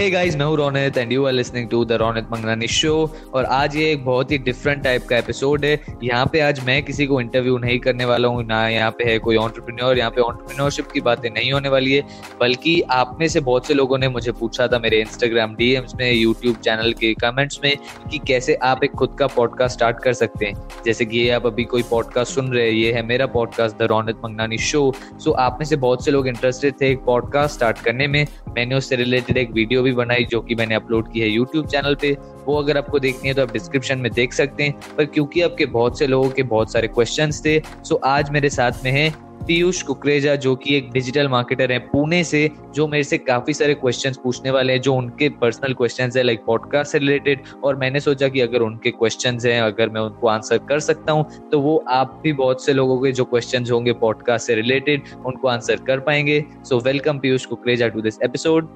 हे guys मैं हूँ Ronit and you are listening to the Ronit Mangnani show और आज ये एक बहुत ही डिफरेंट टाइप का एपिसोड है. यहाँ पे आज मैं किसी को इंटरव्यू नहीं करने वाला हूँ, ना यहाँ पे है कोई ऑन्टरप्रीनियोर यहाँ पे ऑन्टरप्रीनियोरशिप की बातें नहीं होने वाली है, बल्कि आप में से बहुत से लोगों ने मुझे पूछा था मेरे इंस्टाग्राम डीएम्स में यूट्यूब चैनल के कमेंट्स में, कि कैसे आप एक खुद का पॉडकास्ट स्टार्ट कर सकते हैं. जैसे कि ये आप अभी कोई पॉडकास्ट सुन रहे हैं, ये है मेरा podcast the Ronit Mangnani show so आप में से बहुत से लोग इंटरेस्टेड थे एक पॉडकास्ट स्टार्ट करने में. मैंने उससे रिलेटेड एक वीडियो भी बनाई जो कि मैंने अपलोड की है यूट्यूब चैनल पे। वो अगर आपको देखनी है तो आप डिस्क्रिप्शन में देख सकते हैं। पर क्योंकि आपके बहुत से लोगों के बहुत सारे क्वेश्चंस थे सो आज मेरे साथ में है पीयूष कुकरेजा, जो कि एक डिजिटल मार्केटर है पुणे से, जो मेरे से काफ़ी सारे क्वेश्चंस पूछने वाले हैं, जो उनके पर्सनल क्वेश्चंस है लाइक पॉडकास्ट से रिलेटेड और मैंने सोचा कि अगर उनके क्वेश्चंस हैं, अगर मैं उनको आंसर कर सकता हूँ तो वो आप भी बहुत से लोगों के जो क्वेश्चंस होंगे पॉडकास्ट से रिलेटेड उनको आंसर कर पाएँगे। So welcome Piyush Kukreja to this episode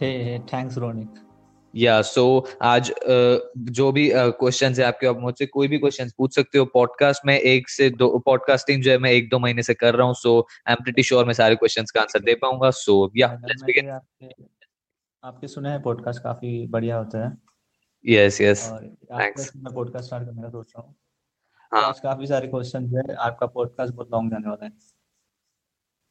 hey thanks Ronit yeah so आज जो भी क्वेश्चन है आपके आप मुझसे कोई भी क्वेश्चन पूछ सकते हो पॉडकास्ट में एक से दो पॉडकास्टिंग जो है मैं एक दो महीने से कर रहा हूँ so I am pretty sure मैं सारे क्वेश्चन का आंसर दे पाऊँगा सो या लेट्स बिगिन आपके सुने हैं पॉडकास्ट काफ़ी बढ़िया होता है। यस यस थैंक्स मैं पॉडकास्ट स्टार्ट करने का सोच रहा हूँ। हाँ। काफ़ी सारे क्वेश्चन है आपका पॉडकास्ट बहुत लॉन्ग जाने वाला है।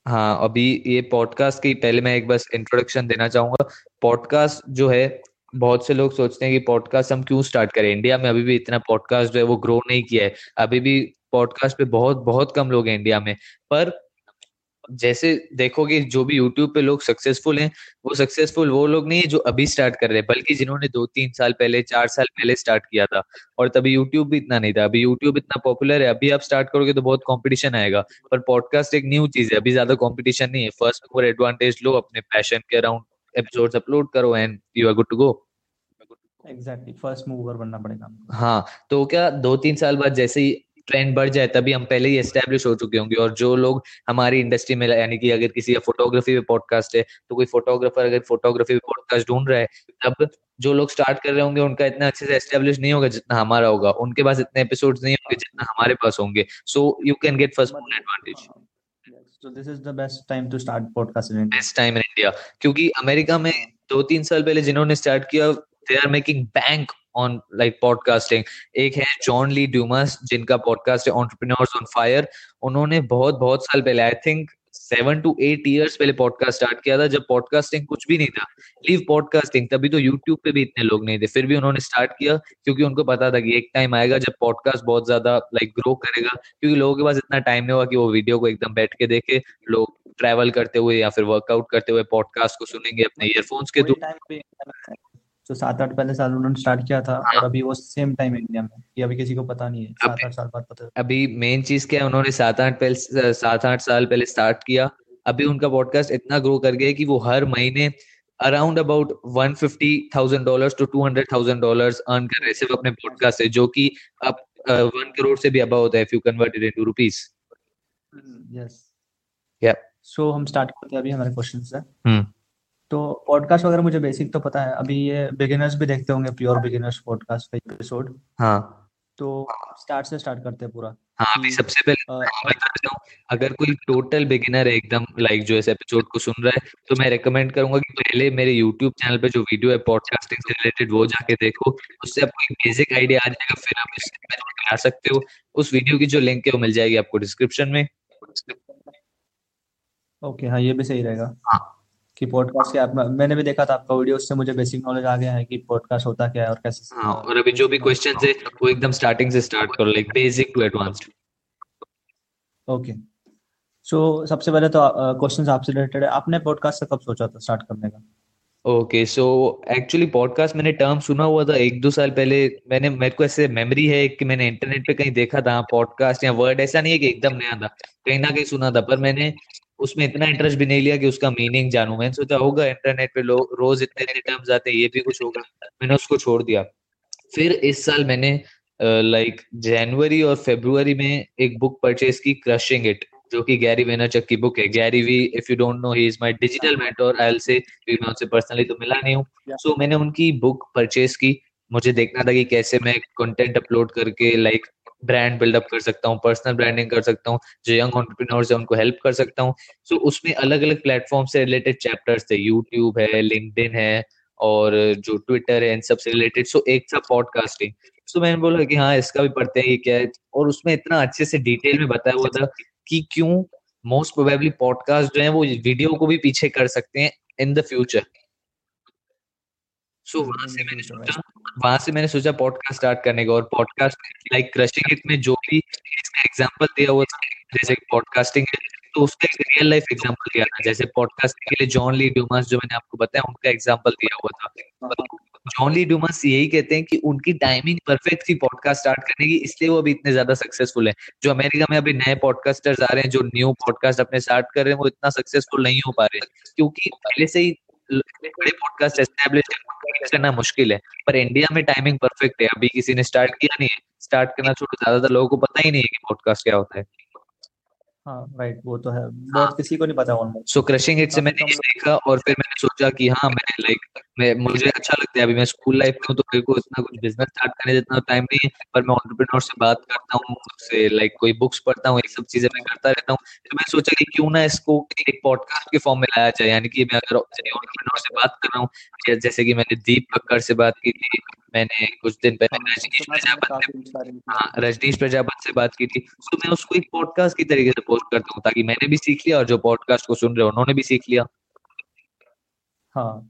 हाँ अभी ये पॉडकास्ट की, पहले मैं एक बस इंट्रोडक्शन देना चाहूँगा। पॉडकास्ट जो है, बहुत से लोग सोचते हैं कि पॉडकास्ट हम क्यों स्टार्ट करें? इंडिया में अभी भी इतना पॉडकास्ट जो है, वो ग्रो नहीं किया है। अभी भी पॉडकास्ट पे बहुत बहुत कम लोग हैं इंडिया में। पर जैसे देखोगे जो भी यूट्यूब पे लोग सक्सेसफुल हैं वो सक्सेसफुल वो लोग नहीं है जो अभी स्टार्ट कर रहे हैं बल्कि जिन्होंने दो तीन साल पहले चार साल पहले स्टार्ट किया था। और तभी यूट्यूब भी इतना नहीं था। अभी यूट्यूब इतना पॉपुलर है अभी आप स्टार्ट करोगे तो बहुत कॉम्पिटिशन आएगा। पर पॉडकास्ट एक न्यू चीज़ है अभी ज़्यादा कॉम्पिटिशन नहीं है। फ़र्स्ट मोर एडवांटेज लो अपने पैशन के अराउंड एपिसोड्स अपलोड करो and you are good to go exactly first mover बनना पड़ेगा। हाँ तो क्या दो तीन साल बाद जैसे ही ट्रेंड बढ़ जाए तभी हम पहले ही एस्टेब्लिश हो चुके होंगे और जो लोग हमारी इंडस्ट्री में यानी कि अगर किसी का फोटोग्राफी में पॉडकास्ट है तो कोई फोटोग्राफर अगर फोटोग्राफी में पॉडकास्ट ढूंढ रहा है तब जो लोग स्टार्ट कर रहे होंगे उनका इतना अच्छे से एस्टेब्लिश नहीं होगा जितना हमारा होगा उनके पास इतने एपिसोड्स नहीं होंगे जितना हमारे पास होंगे so you can get first advantage So this is the best time to start podcast in India. Best time in India. क्योंकि अमेरिका में दो तीन साल पहले जिन्होंने स्टार्ट किया they are making bank on like podcasting एक है जॉन ली ड्यूमस जिनका पॉडकास्ट है ऑन्टरप्रीनियोर्स ऑन फायर उन्होंने बहुत बहुत साल पहले I think seven to eight years पहले पॉडकास्ट स्टार्ट किया था जब पॉडकास्टिंग कुछ भी नहीं था। लीव पॉडकास्टिंग तभी तो यूट्यूब पे भी इतने लोग नहीं थे। फिर भी उन्होंने स्टार्ट किया क्योंकि उनको पता था कि एक टाइम आएगा जब पॉडकास्ट बहुत ज़्यादा लाइक ग्रो करेगा। क्योंकि लोगों के पास इतना टाइम नहीं होगा कि वो वीडियो को एकदम बैठ के देखे। लोग ट्रैवल करते हुए या फिर वर्कआउट करते हुए पॉडकास्ट को सुनेंगे अपने ईयरफोन्स के थ्रू तो सात आठ पहले साल उन्होंने स्टार्ट किया था हाँ. और अभी वो सेम टाइम इंडिया में ये अभी किसी को पता नहीं है सात आठ साल बाद पता अभी मेन चीज़ क्या है उन्होंने सात आठ पहले सात आठ साल पहले स्टार्ट किया। अभी उनका पॉडकास्ट इतना ग्रो कर गया कि वो हर महीने around about one fifty thousand dollar to two hundred thousand dollar earn कर रहे सिर्फ़ अपने पॉडकास्ट से जो कि अब वन करोड़ से भी अबा होता है if you convert it into rupees yes yeah so हम स्टार्ट करते हैं अभी हमारे क्वेश्चन से। हम्म। तो पॉडकास्ट वगैरह मुझे बेसिक तो पता है। अभी ये बिगिनर्स भी देखते होंगे प्योर बिगिनर्स पॉडकास्ट का एपिसोड हाँ। तो स्टार्ट से स्टार्ट करते हैं पूरा। हाँ अभी सबसे पहले बता देता हूँ अगर कोई टोटल बिगिनर है एकदम लाइक जो इस एपिसोड को सुन रहा है तो मैं रेकमेंड करूँगा कि पहले मेरे यूट्यूब चैनल पे जो वीडियो है पॉडकास्टिंग से रिलेटेड वो जाके देखो। उससे आपको एक बेसिक आइडिया आ जाएगा फिर आप इसमें आ सकते हो। उस वीडियो की जो लिंक है वो मिल जाएगी आपको डिस्क्रिप्शन में। ओके हाँ ये भी सही रहेगा। हाँ। कि पॉडकास्ट क्या मैंने भी देखा था आपका वीडियो उससे मुझे बेसिक नॉलेज आ गया है कि पॉडकास्ट होता क्या है और कैसे हाँ और अभी जो भी क्वेश्चन है वो एकदम स्टार्टिंग से स्टार्ट करो like basic to advanced okay so सबसे पहले तो क्वेश्चन आपसे रिलेटेड है। आपने पॉडकास्ट से कब सोचा था स्टार्ट करने का? ओके सो एक्चुअली पॉडकास्ट मैंने टर्म सुना हुआ था एक दो साल पहले। मैंने मेरे को ऐसे मेमोरी है कि मैंने इंटरनेट पे कहीं देखा था पॉडकास्ट या वर्ड ऐसा नहीं है कि एकदम नया था कहीं ना कहीं सुना था पर मैंने उसमें इतना इंटरेस्ट भी नहीं लिया कि उसका मीनिंग जानू। मैंने सोचा होगा इंटरनेट पे लोग रोज इतने इतने टर्म्स आते हैं ये भी कुछ होगा। मैंने उसको छोड़ दिया। फिर इस साल मैंने लाइक जनवरी और फेब्रुवरी में एक बुक परचेज की क्रशिंग इट जो कि गैरी वेनरचक की बुक है। Gary Vee if you don't know he is my digital mentor I will say मैं उनसे पर्सनली तो मिला नहीं हूँ। सो so, मैंने उनकी बुक परचेज की। मुझे देखना था कि कैसे मैं कंटेंट अपलोड करके लाइक ब्रांड बिल्डअप कर सकता हूँ पर्सनल ब्रांडिंग कर सकता हूँ जो यंग ऑन्टरप्रिनोर्स है उनको हेल्प कर सकता हूँ। सो so, उसमें अलग अलग प्लेटफॉर्म से रिलेटेड चैप्टर्स थे यूट्यूब है लिंकड है और जो ट्विटर है इन सबसे रिलेटेड सो एक था पॉडकास्टिंग तो मैंने बोला कि हाँ इसका भी पढ़ते हैं ये क्या है? और उसमें इतना अच्छे से डिटेल में बताया हुआ था कि क्यों मोस्ट प्रोबेबली पॉडकास्ट जो है वो वीडियो को भी पीछे कर सकते हैं इन द फ्यूचर सो वहाँ से मैंने सोचा वहाँ से मैंने सोचा पॉडकास्ट स्टार्ट करने का और पॉडकास्ट लाइक क्रशिंग इट में जो भी इसका एग्जांपल दिया हुआ था जैसे पॉडकास्टिंग है तो उसका एक रियल लाइफ एग्जांपल दिया था। जैसे पॉडकास्टिंग के लिए जॉन ली ड्यूमास जो मैंने आपको बताया उनका एग्जांपल दिया हुआ था। जॉन ली ड्यूमास यही कहते हैं कि उनकी टाइमिंग परफेक्ट थी पॉडकास्ट स्टार्ट करने की इसलिए वो अभी इतने ज़्यादा सक्सेसफुल है। जो अमेरिका में अभी नए पॉडकास्टर्स आ रहे हैं जो न्यू पॉडकास्ट अपने स्टार्ट कर रहे हैं वो इतना सक्सेसफुल नहीं हो पा रहे क्योंकि पहले से ही बड़े पॉडकास्ट एस्टेब्लिश करना मुश्किल है, पर इंडिया में टाइमिंग परफेक्ट है। अभी किसी ने स्टार्ट किया नहीं है स्टार्ट करना छोड़ो, ज़्यादातर लोगों को पता ही नहीं है कि पॉडकास्ट क्या होता है। हाँ राइट वो तो है। बहुत हाँ, किसी को नहीं पता ऑलमोस्ट सो क्रशिंग हिट से मैंने ये देखा और फिर मैंने सोचा कि हाँ मैं लाइक मैं मुझे अच्छा लगता है। अभी मैं स्कूल लाइफ में हूँ तो मेरे को इतना कुछ बिज़नेस स्टार्ट करने जितना टाइम नहीं है पर मैं ऑन्टरप्रिनोर से बात करता हूँ उससे लाइक कोई बुक्स पढ़ता हूँ ये सब चीज़ें मैं करता रहता हूँ। तो मैं सोचा कि क्यों ना इसको एक पॉडकास्ट के फॉर्म में लाया जाए। यानी कि मैं अगर ऑन्टरप्रिनोर से बात कर रहा हूँ जैसे कि मैंने दीप कक्कर से बात की थी मैंने कुछ दिन पहले हाँ, रजनीश प्रजापत हाँ रजनीश प्रजापत से बात की थी। तो मैं उसको एक पॉडकास्ट की तरीके से पोस्ट करता हूँ ताकि मैंने भी सीख लिया और जो पॉडकास्ट को सुन रहे उन्होंने भी सीख लिया। हाँ।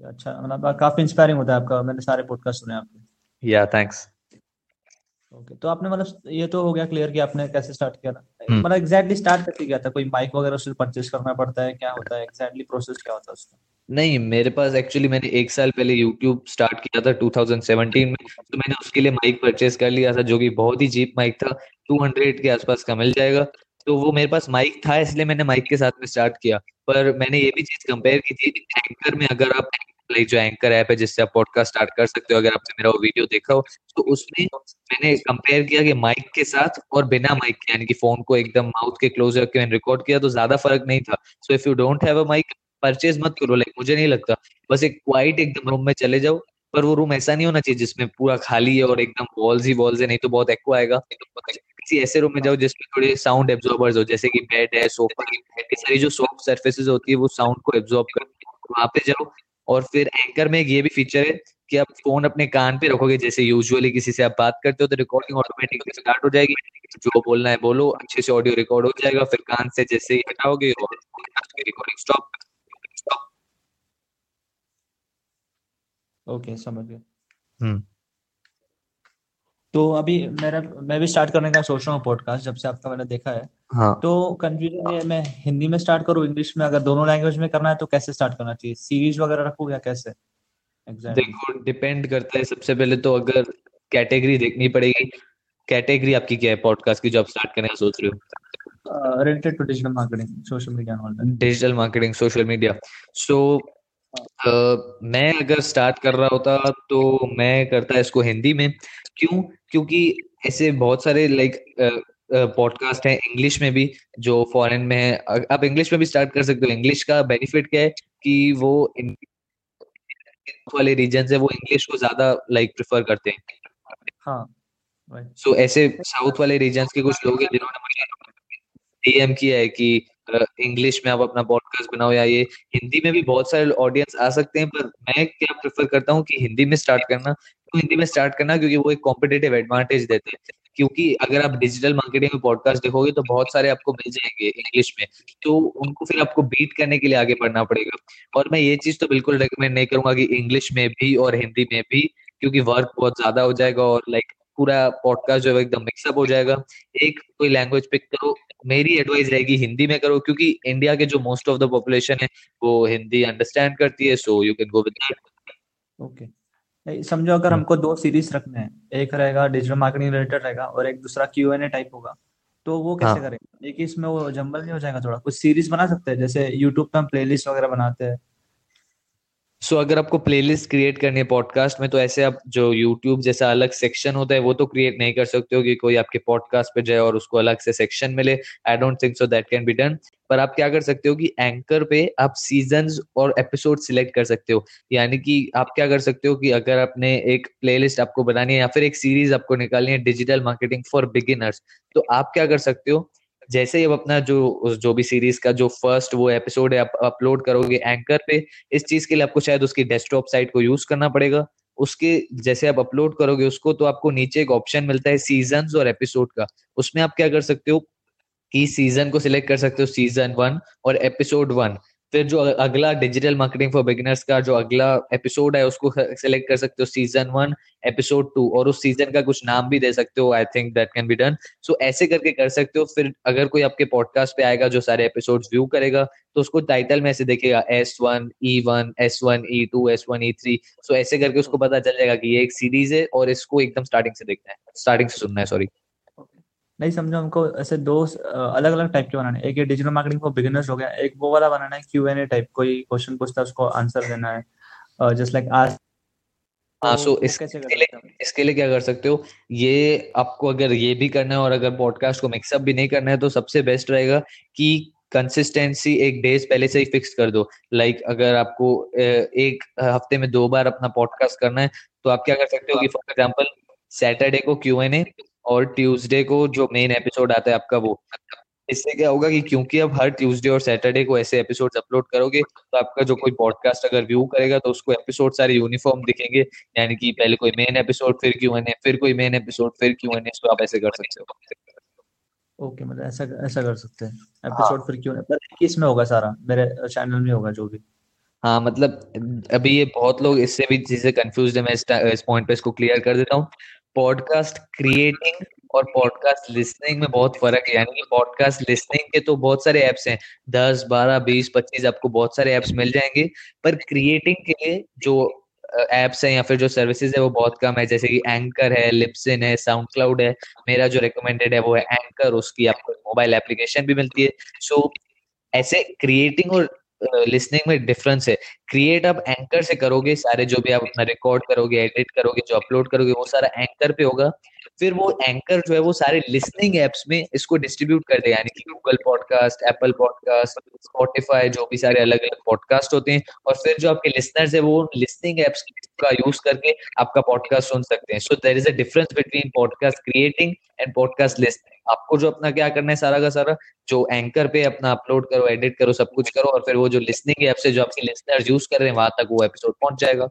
अच्छा मतलब काफ़ी इंस्पायरिंग होता है आपका मैंने सारे पॉडकास्ट सुने आपके। या थैंक्स ओके तो आपने मतलब ये तो हो गया क्लियर कि आपने कैसे स्टार्ट किया था। हम्म। मतलब एग्जैक्टली स्टार्ट कैसे किया था? कोई माइक वगैरह उससे परचेस करना पड़ता है क्या होता है? एग्जैक्टली प्रोसेस क्या होता है उसका? नहीं, मेरे पास एक्चुअली मैंने एक साल पहले यूट्यूब स्टार्ट किया था 2017 में तो मैंने उसके लिए माइक परचेस कर लिया था, जो कि बहुत ही चीप माइक था 200 के आसपास का मिल जाएगा। तो वो मेरे पास माइक था, इसलिए मैंने माइक के साथ में स्टार्ट किया। पर मैंने ये भी चीज़ कंपेयर की थी एंकर में अगर आप जो एंकर ऐप है, जिससे आप पॉडकास्ट स्टार्ट कर सकते हो, अगर आपने मेरा वो वीडियो देखा हो तो उसमें मैंने कंपेयर किया कि माइक के साथ और बिना माइक के, यानी कि फ़ोन को एकदम माउथ के क्लोज रख के मैंने रिकॉर्ड किया तो ज़्यादा फ़र्क नहीं था। So if you don't have a mic purchase मत करो लाइक मुझे नहीं लगता। बस एक क्वाइट एकदम रूम में चले जाओ, पर वो रूम ऐसा नहीं होना चाहिए जिसमें पूरा खाली है और एकदम वॉल्स ही वॉल्स है, नहीं तो बहुत एक्को आएगा। किसी ऐसे रूम में जाओ जिसमें थोड़े साउंड एब्जॉर्बर्स हो, जैसे कि बेड है सोफा है सारी जो सॉफ्ट सर्फेसिस होती है, वो साउंड को एब्जॉर्ब करती है वहाँ पे जाओ। और फिर एंकर में ये भी फीचर है कि आप फ़ोन अपने कान पे रखोगे, जैसे यूजुअली किसी से आप बात करते हो तो रिकॉर्डिंग ऑटोमेटिकली स्टार्ट हो जाएगी। जो बोलना है बोलो, अच्छे से ऑडियो रिकॉर्ड हो जाएगा, फिर कान से जैसे ही हटाओगे और रिकॉर्डिंग स्टॉप ओके समझ गया। हम्म। तो अभी मेरा मैं भी स्टार्ट करने का सोच रहा हूँ पॉडकास्ट जब से आपका मैंने देखा है। हाँ। तो कंफ्यूजन ये मैं हिंदी में स्टार्ट करूँ इंग्लिश में? अगर दोनों लैंग्वेज में करना है तो कैसे स्टार्ट करना चाहिए? सीरीज़ वगैरह रखू या कैसे? Exactly. देखो डिपेंड करता है सबसे पहले तो अगर कैटेगरी देखनी पड़ेगी। कैटेगरी आपकी क्या है? पॉडकास्ट की जो आप स्टार्ट करने का सोच रहे हो। Related to digital marketing social media digital marketing social media so मैं अगर स्टार्ट कर रहा होता तो मैं करता इसको हिंदी में। क्यों? क्योंकि ऐसे बहुत सारे लाइक पॉडकास्ट है इंग्लिश में भी जो फॉरेन में है। आप इंग्लिश में भी स्टार्ट कर सकते हो। इंग्लिश का बेनिफिट क्या है कि वो वाले रीजन है वो इंग्लिश को ज़्यादा लाइक प्रेफर करते हैं। हाँ सो so, ऐसे साउथ वाले रीजन के कुछ लोग हैं जिन्होंने मुझे डीएम किया है कि इंग्लिश में आप अपना पॉडकास्ट बनाओ या ये हिंदी में भी बहुत सारे ऑडियंस आ सकते हैं, पर मैं क्या प्रेफर करता हूँ कि हिंदी में स्टार्ट करना? तो हिंदी में स्टार्ट करना क्योंकि वो एक कॉम्पिटेटिव एडवांटेज देते हैं। क्योंकि अगर आप डिजिटल मार्केटिंग में पॉडकास्ट देखोगे तो बहुत सारे आपको मिल जाएँगे इंग्लिश में। तो उनको फिर आपको बीट करने के लिए आगे बढ़ना पड़ेगा। और मैं ये चीज़ तो बिल्कुल रिकमेंड नहीं करूँगा कि इंग्लिश में भी और हिंदी में भी, क्योंकि वर्क बहुत ज़्यादा हो जाएगा और लाइक पूरा पॉडकास्ट जो है एकदम मिक्सअप हो जाएगा। एक कोई लैंग्वेज पिक करो मेरी एडवाइस रहेगी हिंदी में करो क्योंकि इंडिया के जो मोस्ट ऑफ़ द पॉपुलेशन है वो हिंदी अंडरस्टैंड करती है so you can go with that okay समझो अगर हमको दो सीरीज़ रखने हैं एक रहेगा डिजिटल मार्केटिंग रिलेटेड रहेगा और एक दूसरा क्यू एन ए टाइप होगा तो वो कैसे हाँ. करेंगे? एक इसमें वो जंबल नहीं हो जाएगा थोड़ा? कुछ सीरीज़ बना सकते हैं जैसे यूट्यूब पे हम प्लेलिस्ट वगैरह बनाते हैं। सो so, अगर आपको प्लेलिस्ट क्रिएट करनी है पॉडकास्ट में तो ऐसे आप जो यूट्यूब जैसा अलग सेक्शन होता है वो तो क्रिएट नहीं कर सकते हो कि कोई आपके पॉडकास्ट पे जाए और उसको अलग से सेक्शन मिले। I don't think so that can be done पर आप क्या कर सकते हो कि एंकर पे आप सीज़न और एपिसोड सिलेक्ट कर सकते हो। यानी कि आप क्या कर सकते हो कि अगर आपने एक प्लेलिस्ट आपको बनानी है या फिर एक सीरीज़ आपको निकालनी है डिजिटल मार्केटिंग फॉर बिगिनर्स तो आप क्या कर सकते हो? जैसे ही अपना जो जो भी सीरीज़ का जो फ़र्स्ट वो एपिसोड है, आप अपलोड करोगे एंकर पे, इस चीज़ के लिए आपको शायद उसकी डेस्कटॉप साइट को यूज़ करना पड़ेगा। उसके, जैसे आप अपलोड करोगे उसको तो आपको नीचे एक ऑप्शन मिलता है सीज़न और एपिसोड का। उसमें आप क्या कर सकते हो कि सीज़न को सिलेक्ट कर सकते हो सीज़न वन और एपिसोड वन फिर जो अगला डिजिटल मार्केटिंग फॉर बिगिनर्स का जो अगला एपिसोड है, उसको सिलेक्ट कर सकते हो सीज़न वन एपिसोड टू और उस सीज़न का कुछ नाम भी दे सकते हो I think that can be done so ऐसे करके कर सकते हो, फिर अगर कोई आपके पॉडकास्ट पे आएगा जो सारे एपिसोड व्यू करेगा तो उसको टाइटल में ऐसे देखेगा S one E one S one E two S one E three so ऐसे करके उसको पता चल जाएगा कि ये एक सीरीज़ है और इसको एकदम स्टार्टिंग से देखना है स्टार्टिंग से सुनना है सॉरी नहीं समझो हमको ऐसे दो अलग अलग टाइप के बनाने एक ये डिजिटल मार्केटिंग फॉर बिगिनर्स हो गया एक वो वाला बनाना है क्यू एन ए टाइप कोई क्वेश्चन पूछता है उसको आंसर देना है। जस्ट लाइक आज हाँ सो तो इसके लिए इसके लिए क्या कर सकते हो? ये आपको अगर ये भी करना है और अगर पॉडकास्ट को मिक्सअप भी नहीं करना है तो सबसे बेस्ट रहेगा कि कंसिस्टेंसी एक डेज़ पहले से ही फिक्स कर दो। लाइक like, अगर आपको एक हफ़्ते में दो बार अपना पॉडकास्ट करना है तो आप क्या कर सकते हो कि फॉर एग्जांपल सैटरडे को क्यू एन ए और ट्यूसडे को जो मेन एपिसोड आता है आपका वो। इससे क्या होगा कि क्योंकि अब हर ट्यूसडे और सैटरडे को ऐसे एपिसोड अपलोड करोगे तो आपका जो कोई पॉडकास्ट अगर व्यू करेगा तो उसको एपिसोड सारे यूनिफॉर्म दिखेंगे। यानी कि पहले कोई मेन एपिसोड फिर क्यू एन फिर कोई मेन एपिसोड फिर क्यू एन ए इसको आप ऐसे कर सकते हो। ओके मतलब ऐसा ऐसा कर सकते हैं। एपिसोड हाँ. फिर क्यों पर किसमें होगा सारा? मेरे चैनल में होगा जो भी। हाँ मतलब अभी ये बहुत लोग इससे भी चीज़ें कंफ्यूज है। मैं इस पॉइंट पे इसको क्लियर कर देता हूँ। पॉडकास्ट क्रिएटिंग और पॉडकास्ट लिसनिंग में बहुत फ़र्क है। यानी कि पॉडकास्ट लिसनिंग के तो बहुत सारे एप्स हैं। दस बारह बीस पच्चीस आपको बहुत सारे एप्स मिल जाएँगे। पर क्रिएटिंग के लिए जो एप्स हैं या फिर जो सर्विसेज़ है वो बहुत कम है। जैसे कि एंकर है लिप्सिन है साउंड क्लाउड है। मेरा जो रिकमेंडेड है वो है एंकर उसकी आपको मोबाइल एप्लीकेशन भी मिलती है। सो so, ऐसे क्रिएटिंग और लिसनिंग में डिफरेंस है। क्रिएट आप एंकर से करोगे, सारे जो भी आप अपना रिकॉर्ड करोगे एडिट करोगे, जो अपलोड करोगे, वो सारा एंकर पे होगा। फिर वो एंकर जो है, वो सारे लिसनिंग एप्स में इसको डिस्ट्रीब्यूट कर दे। यानी कि Google podcast Apple podcast Spotify जो भी सारे अलग अलग पॉडकास्ट होते हैं। और फिर जो आपके लिसनर्स है, वो लिसनिंग एप्स का यूज़ करके आपका पॉडकास्ट सुन सकते हैं। So there is a difference between podcast creating and podcast listening आपको जो अपना क्या करना है सारा का सारा, जो एंकर पे अपना अपलोड करो एडिट करो, सब कुछ करो और फिर वो जो लिसनिंग ऐप से जो आपके लिसनर्स यूज़ कर रहे हैं, वहाँ तक वो एपिसोड पहुँच जाएगा।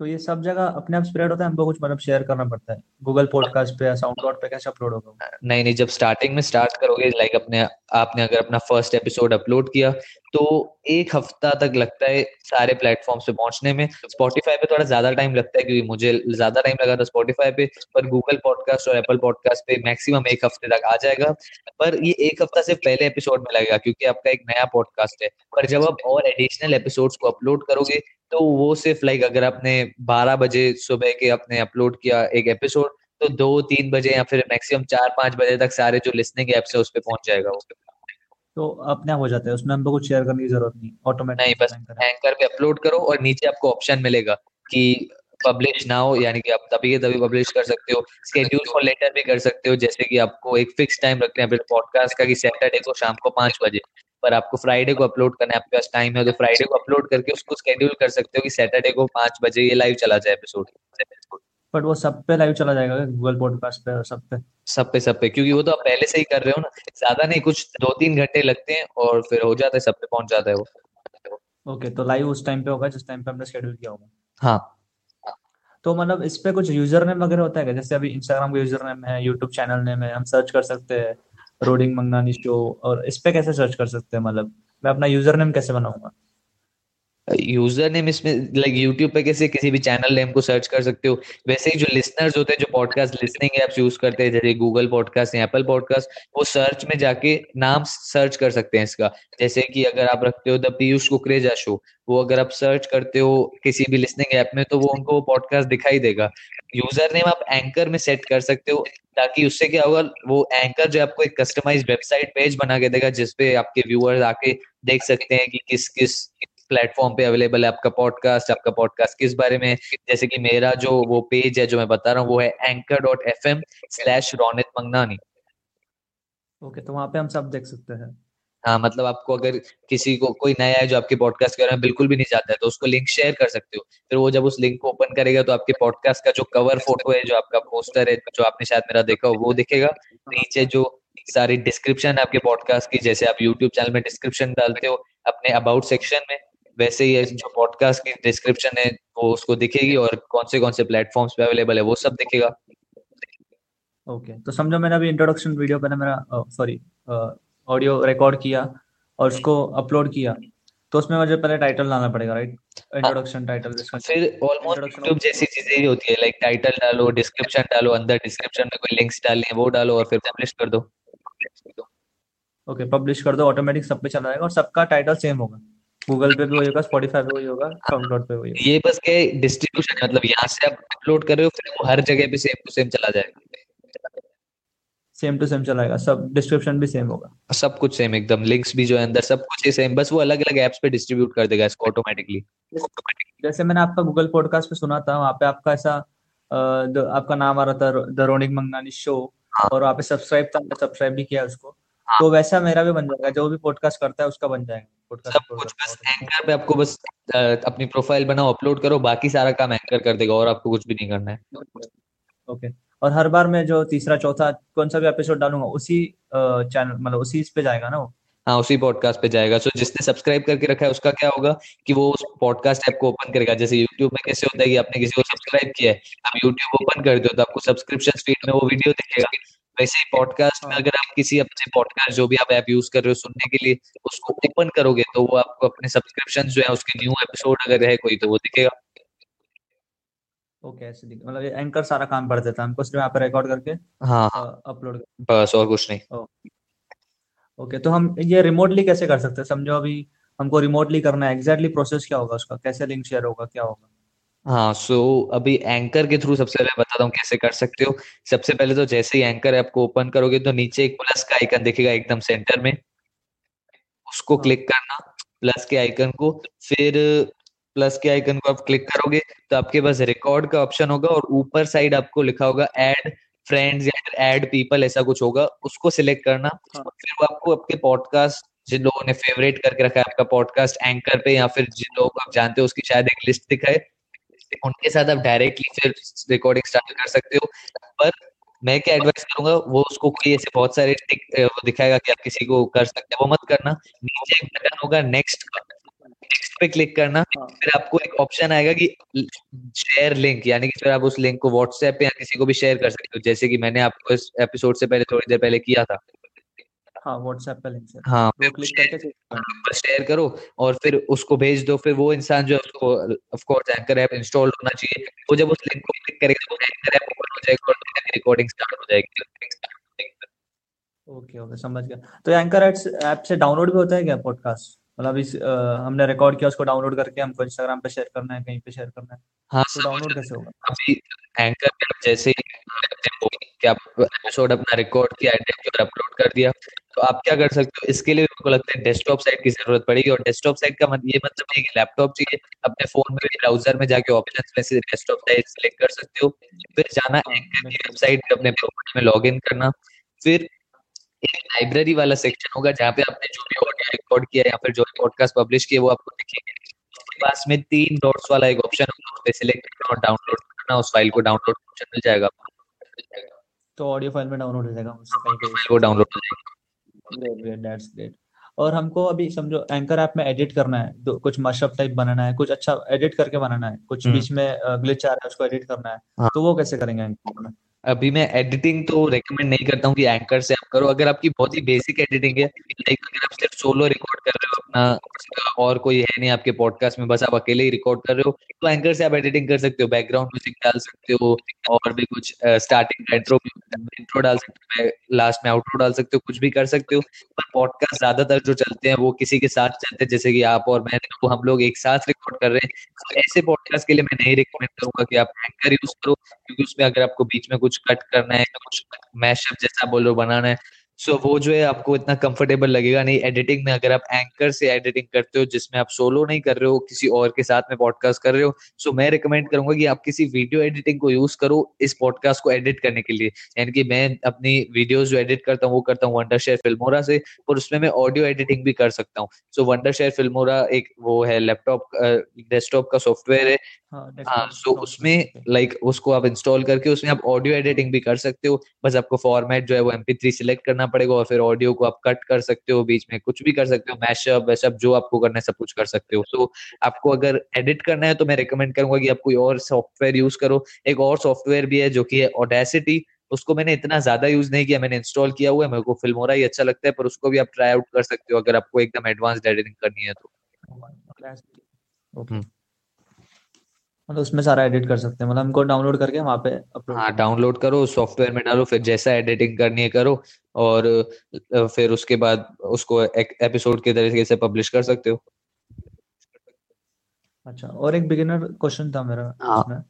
तो ये सब जगह अपने आप स्प्रेड होता है, हमको कुछ मतलब शेयर करना पड़ता है। गूगल पॉडकास्ट पे साउंड क्लाउड पे कैसे अपलोड होगा नहीं नहीं, जब स्टार्टिंग में स्टार्ट करोगे लाइक अपने, आपने अगर अपना फ़र्स्ट एपिसोड अपलोड किया तो एक हफ़्ता तक लगता है सारे प्लेटफॉर्म्स पे पहुँचने में। स्पॉटिफाई पे थोड़ा ज़्यादा टाइम लगता है, क्योंकि मुझे ज़्यादा टाइम लगा था स्पॉटिफाई पे, पर गूगल पॉडकास्ट और एप्पल पॉडकास्ट पे मैक्सिमम एक हफ़्ते तक आ जाएगा। पर ये एक हफ़्ता से पहले एपिसोड में लगेगा, क्योंकि आपका एक नया पॉडकास्ट है। पर जब आप और एडिशनल एपिसोड्स को अपलोड करोगे तो वो सिर्फ़ लाइक अगर आपने 12 बजे सुबह के अपने अपलोड किया एक एपिसोड तो दो तीन बजे या फिर मैक्सिमम चार पाँच बजे तक सारे जो लिसनिंग एप्स है उस पर पहुँच जाएगा वो। तो अपने आप हो जाता है उसमें हमको कुछ शेयर करने की ज़रूरत नहीं ऑटोमेटिक नहीं बस एंकर पे अपलोड करो और नीचे आपको ऑप्शन मिलेगा कि पब्लिश ना हो यानी कि आप तभी के तभी पब्लिश कर सकते हो। स्केड्यूल फॉर लेटर भी कर सकते हो जैसे कि आपको एक फिक्स टाइम रखते हैं पॉडकास्ट का कि सैटरडे को शाम को पाँच बजे। पर आपको फ्राइडे को अपलोड करना है आपके पास टाइम है तो फ्राइडे को अपलोड करके उसको स्केड्यूल कर सकते हो कि सैटरडे को पाँच बजे ये लाइव चला जाए एपिसोड बट वो सब पे लाइव चला जाएगा गूगल पॉडकास्ट पे और सब पे? सब पे सब पे क्योंकि वो तो आप पहले से ही कर रहे हो ना। ज़्यादा नहीं कुछ दो तीन घंटे लगते हैं और फिर हो जाता है सब पे पहुँच जाता है वो। ओके तो लाइव उस टाइम पे होगा जिस टाइम पे हमने शेड्यूल किया होगा। हाँ। तो मतलब इस पे कुछ यूज़र नेम वगैरह होता है जैसे अभी इंस्टाग्राम का यूज़र नेम है यूट्यूब चैनल नेम है हम सर्च कर सकते हैं। रोडिंग मंगनानी शो और इस पे कैसे सर्च कर सकते हैं? मतलब मैं अपना यूज़र नेम कैसे बनाऊँगा? यूज़र नेम इसमें लाइक यूट्यूब पे कैसे किसी भी चैनल नेम को सर्च कर सकते हो। वैसे ही जो लिसनर्स होते हैं, जो पॉडकास्ट लिसनिंग एप्स यूज़ करते हैं, जैसे गूगल पॉडकास्ट या एप्पल पॉडकास्ट वो सर्च में जाके नाम सर्च कर सकते हैं इसका। जैसे कि अगर आप रखते हो द पीयूष कुकरेजा शो वो अगर आप सर्च करते हो किसी भी लिसनिंग ऐप में तो वो उनको वो पॉडकास्ट दिखाई देगा। यूज़र नेम आप एंकर में सेट कर सकते हो, ताकि उससे क्या होगा, वो एंकर जो आपको एक कस्टमाइज वेबसाइट पेज बना के देगा, जिसपे आपके व्यूअर्स आके देख सकते हैं कि किस किस प्लेटफॉर्म पे अवेलेबल है आपका पॉडकास्ट आपका पॉडकास्ट किस बारे में? जैसे कि मेरा जो वो पेज है जो मैं बता रहा हूँ वो है anchor dot F M slash Ronit Mangnani okay तो वहाँ पे हम सब देख सकते हैं। हाँ मतलब आपको अगर किसी को कोई नया है जो आपके पॉडकास्ट के बारे में बिल्कुल भी नहीं जानता है तो उसको लिंक शेयर कर सकते हो। फिर वो जब उस लिंक को ओपन करेगा तो आपके पॉडकास्ट का जो कवर फ़ोटो है जो आपका पोस्टर है जो आपने शायद मेरा देखा हो वो दिखेगा। नीचे जो सारी डिस्क्रिप्शन है आपके पॉडकास्ट की जैसे आप यूट्यूब चैनल में डिस्क्रिप्शन डालते हो अपने अबाउट सेक्शन में वैसे ही जो पॉडकास्ट की डिस्क्रिप्शन है वो उसको दिखेगी और कौन से कौन से प्लेटफॉर्म्स पे अवेलेबल है वो सब दिखेगा। ओके तो समझो मैंने अभी इंट्रोडक्शन वीडियो पहले मेरा सॉरी ऑडियो रिकॉर्ड किया और उसको अपलोड किया। तो उसमें मुझे पहले टाइटल लाना पड़ेगा राइट इंट्रोडक्शन टाइटल फिर ऑलमोस्ट यूट्यूब जैसी चीज़ें ही होती है लाइक टाइटल डालो डिस्क्रिप्शन डालो अंदर डिस्क्रिप्शन में कोई लिंक्स डालनी वो डालो और फिर पब्लिश कर दो। ओके पब्लिश कर दो ऑटोमेटिक सब पे चला जाएगा और सबका टाइटल सेम होगा। गूगल पे भी वही होगा स्पॉटिफाई पे वही होगा साउंडक्लाउड पे वही ये बस के डिस्ट्रीब्यूशन मतलब यहाँ से आप अपलोड कर रहे हो फिर वो हर जगह पे सेम टू सेम चला जाएगा। सेम टू सेम चलाएगा सब डिस्क्रिप्शन भी सेम होगा। सब कुछ सेम एकदम लिंक्स भी जो है अंदर सब कुछ सेम बस वो अलग अलग एप्स पे डिस्ट्रीब्यूट कर देगा इसको ऑटोमेटिकली जैसे मैंने आपका गूगल पॉडकास्ट पे सुना था वहाँ पे आपका ऐसा आपका नाम आ रहा था द रोनिक मंगनानी शो हाँ। और वहाँ पे सब्सक्राइब था सब्सक्राइब भी किया उसको। हाँ। तो वैसा मेरा भी बन जाएगा जो भी पॉडकास्ट करता है उसका बन जाएगा। सब कुछ बस एंकर पे आपको बस अपनी प्रोफ़ाइल बनाओ अपलोड करो बाकी सारा काम एंकर कर देगा और आपको कुछ भी नहीं करना है। ओके और हर बार मैं जो तीसरा चौथा कौन सा भी एपिसोड डालूँगा उसी चैनल मतलब उसी इस पे जाएगा ना वो? हाँ उसी पॉडकास्ट पे जाएगा। सो जिसने सब्सक्राइब करके रखा है उसका क्या होगा कि वो उस पॉडकास्ट ऐप को ओपन करेगा। जैसे यूट्यूब में कैसे होता है कि आपने किसी को सब्सक्राइब किया है आप यूट्यूब ओपन कर दो तो आपको सब्सक्रिप्शन फ़ीड में वो वीडियो दिखेगा। वैसे ही पॉडकास्ट में अगर आप किसी अपने पॉडकास्ट जो भी आप ऐप यूज़ कर रहे हो सुनने के लिए उसको ओपन करोगे तो वो आपको अपने सब्सक्रिप्शन जो है उसके न्यू एपिसोड अगर है कोई तो वो दिखेगा। ओके ऐसे दिख मतलब एंकर सारा काम कर देता है हमको सिर्फ़ यहाँ पे रिकॉर्ड करके हाँ अपलोड बस और कुछ नहीं। ओके तो हम ये रिमोटली कैसे कर सकते हैं? समझो अभी हमको रिमोटली करना है एग्जैक्टली प्रोसेस क्या होगा उसका? कैसे लिंक शेयर होगा? क्या होगा? हाँ सो so, अभी एंकर के थ्रू सबसे पहले बताता हूँ कैसे कर सकते हो। सबसे पहले तो जैसे ही एंकर ऐप को ओपन करोगे तो नीचे एक प्लस का आइकन दिखेगा एकदम सेंटर में। उसको हाँ. क्लिक करना प्लस के आइकन को। फिर प्लस के आइकन को आप क्लिक करोगे तो आपके पास रिकॉर्ड का ऑप्शन होगा और ऊपर साइड आपको लिखा होगा एड फ्रेंड्स या फिर एड पीपल ऐसा कुछ होगा। उसको सिलेक्ट करना हाँ. फिर वो आपको आपके पॉडकास्ट जिन लोगों ने फेवरेट करके रखा है आपका पॉडकास्ट एंकर पे या फिर जिन लोगों को आप जानते हो उसकी शायद एक लिस्ट दिखाए। उनके साथ आप डायरेक्टली फिर रिकॉर्डिंग स्टार्ट कर सकते हो। पर मैं क्या एडवाइस करूँगा वो उसको कोई ऐसे बहुत सारे वो दिखाएगा कि आप किसी को कर सकते हैं वो मत करना। नीचे एक बटन होगा नेक्स्ट का नेक्स्ट पे क्लिक करना। हाँ। फिर आपको एक ऑप्शन आएगा कि शेयर लिंक यानी कि फिर आप उस लिंक को व्हाट्सएप पे या किसी को भी शेयर कर सकते हो। जैसे कि मैंने आपको इस एपिसोड से पहले थोड़ी देर पहले किया था। हाँ व्हाट्सएप पे लिंक हाँ वो क्लिक करके शेयर करो और फिर उसको भेज दो फिर वो इंसान जो उसको of course anchor app install होना चाहिए। वो जब उस लिंक को क्लिक करेगा तो एंकर ऐप ओपन हो जाएगा और रिकॉर्डिंग स्टार्ट हो जाएगी। ओके ओके समझ गया। तो एंकर ऐप से डाउनलोड भी होता है क्या पॉडकास्ट मतलब इस हमने रिकॉर्ड किया उसको डाउनलोड करके हमको इंस्टाग्राम पे शेयर करना है कहीं पे शेयर करना है हाँ तो डाउनलोड कैसे होगा? अभी एंकर पे जैसे कि आप एपिसोड अपना रिकॉर्ड किया और अपलोड कर दिया। तो आप क्या कर सकते हो? इसके लिए मेरे लगता है डेस्कटॉप साइट की ज़रूरत पड़ेगी और डेस्कटॉप साइट का मतलब ये मतलब है कि लैपटॉप चाहिए अपने फ़ोन में ब्राउज़र में जाके ऑप्शन में से डेस्कटॉप साइट सिलेक्ट कर सकते हो। फिर जाना एंकर की वेबसाइट पे अपने प्रोफ़ाइल में लॉग करना। फिर एक लाइब्रेरी वाला सेक्शन होगा जहाँ पे आपने जो भी ऑडियो रिकॉर्ड किया या फिर जो पॉडकास्ट पब्लिश किया वो आपको दिखेंगे। उसके पास में तीन डॉट्स वाला एक ऑप्शन होगा उस पर सिलेक्ट करना और डाउनलोड करना उस फ़ाइल को डाउनलोड ऑप्शन मिल जाएगा तो ऑडियो फ़ाइल में डाउनलोड हो जाएगा उससे कहीं पे वो डाउनलोड हो जाएगा। ग्रेट ग्रेट दैट्स ग्रेट और हमको अभी समझो एंकर ऐप में एडिट करना है तो कुछ मशअप टाइप बनाना है कुछ अच्छा एडिट करके बनाना है कुछ हम्म। बीच में ग्लिच आ रहा है उसको एडिट करना है हाँ. तो वो कैसे करेंगे एंकर में अभी मैं एडिटिंग तो रेकमेंड नहीं करता हूँ कि एंकर से आप करो। अगर आपकी बहुत ही बेसिक एडिटिंग है लाइक अगर आप सिर्फ़ सोलो रिकॉर्ड कर रहे हो अपना, और कोई है नहीं आपके पॉडकास्ट में, बस आप अकेले ही रिकॉर्ड कर रहे हो तो एंकर से आप एडिटिंग कर सकते हो बैकग्राउंड म्यूज़िक डाल सकते हो, और भी कुछ स्टार्टिंग इंट्रो इंट्रो डाल सकते हो लास्ट में आउटरो डाल सकते हो, कुछ भी कर सकते हो। पर पॉडकास्ट ज़्यादातर जो चलते हैं, वो किसी के साथ चलते हैं, जैसे कि आप और मैं तो हम लोग एक साथ रिकॉर्ड कर रहे हैं। तो ऐसे पॉडकास्ट के लिए मैं नहीं रिकमेंड करूँगा कि आप एंकर यूज़ करो, क्योंकि उसमें अगर आपको बीच में कुछ कट करना है कुछ मैशअप जैसा बोलो बनाना है। सो so, वो जो है आपको इतना कंफर्टेबल लगेगा नहीं एडिटिंग में अगर आप एंकर से एडिटिंग करते हो जिसमें आप सोलो नहीं कर रहे हो किसी और के साथ में पॉडकास्ट कर रहे हो सो so, मैं रिकमेंड करूँगा कि आप किसी वीडियो एडिटिंग को यूज़ करो इस पॉडकास्ट को एडिट करने के लिए। यानी कि मैं अपनी वीडियोस जो एडिट करता हूँ वो करता हूँ वंडर शेयर फिल्मोरा से और उसमें मैं ऑडियो एडिटिंग भी कर सकता हूँ। सो वंडर शेयर फिल्मोरा एक वो है लैपटॉप डेस्कटॉप का सॉफ्टवेयर है। हाँ सो उसमें लाइक उसको आप इंस्टॉल करके उसमें आप ऑडियो एडिटिंग भी कर सकते हो। बस आपको फॉर्मेट जो है वो एमपी थ्री सिलेक्ट करना पड़ेगा और फिर ऑडियो को आप कट कर सकते हो बीच में कुछ भी कर सकते हो मैशअप वैशअप जो आपको करना है सब कुछ कर सकते हो। सो आपको अगर एडिट करना है तो मैं रिकमेंड करूँगा कि आप कोई और सॉफ्टवेयर यूज़ करो। एक और सॉफ्टवेयर भी है जो कि है ऑडेसिटी उसको मैंने इतना ज़्यादा यूज़ नहीं किया मैंने इंस्टॉल किया हुआ है मेरे को फिल्मोरा ही अच्छा लगता है पर उसको भी आप ट्राई आउट कर सकते हो अगर आपको एकदम एडवांस एडिटिंग करनी है तो। मतलब उसमें सारा एडिट कर सकते हैं। मतलब हमको डाउनलोड करके वहाँ पे अपलोड हाँ डाउनलोड करो सॉफ्टवेयर में डालो फिर जैसा एडिटिंग करनी है करो। और फिर उसके बाद उसको एक एपिसोड के तरीके से पब्लिश कर सकते हो। अच्छा और एक बिगिनर क्वेश्चन था मेरा हाँ. इसमें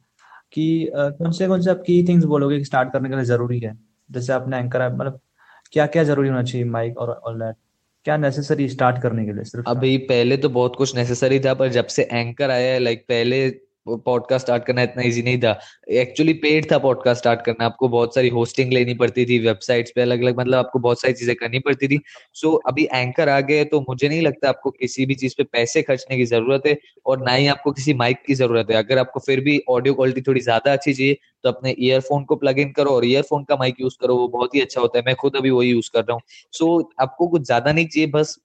कि कौन से कौन से आप की थिंग्स बोलोगे कि स्टार्ट करने के लिए ज़रूरी है? जैसे आपने एंकर है मतलब क्या क्या ज़रूरी होना चाहिए माइक और ऑल दैट क्या नेसेसरी स्टार्ट करने के लिए सिर्फ़ अभी पहले तो बहुत कुछ नेसेसरी था पर जब से एंकर आया है लाइक पहले पॉडकास्ट स्टार्ट करना इतना इजी नहीं था। एक्चुअली पेड था पॉडकास्ट स्टार्ट करना। आपको बहुत सारी होस्टिंग लेनी पड़ती थी वेबसाइट्स पे अलग अलग मतलब आपको बहुत सारी चीज़ें करनी पड़ती थी। सो so, अभी एंकर आ गए तो मुझे नहीं लगता आपको किसी भी चीज़ पे पैसे खर्चने की ज़रूरत है और ना ही आपको किसी माइक की ज़रूरत है। अगर आपको फिर भी ऑडियो क्वालिटी थोड़ी ज़्यादा अच्छी चाहिए तो अपने ईयरफोन को प्लग इन करो और ईयरफोन का माइक यूज़ करो वो बहुत ही अच्छा होता है। मैं खुद अभी वही यूज़ कर रहा हूँ। सो so, आपको कुछ ज़्यादा नहीं चाहिए बस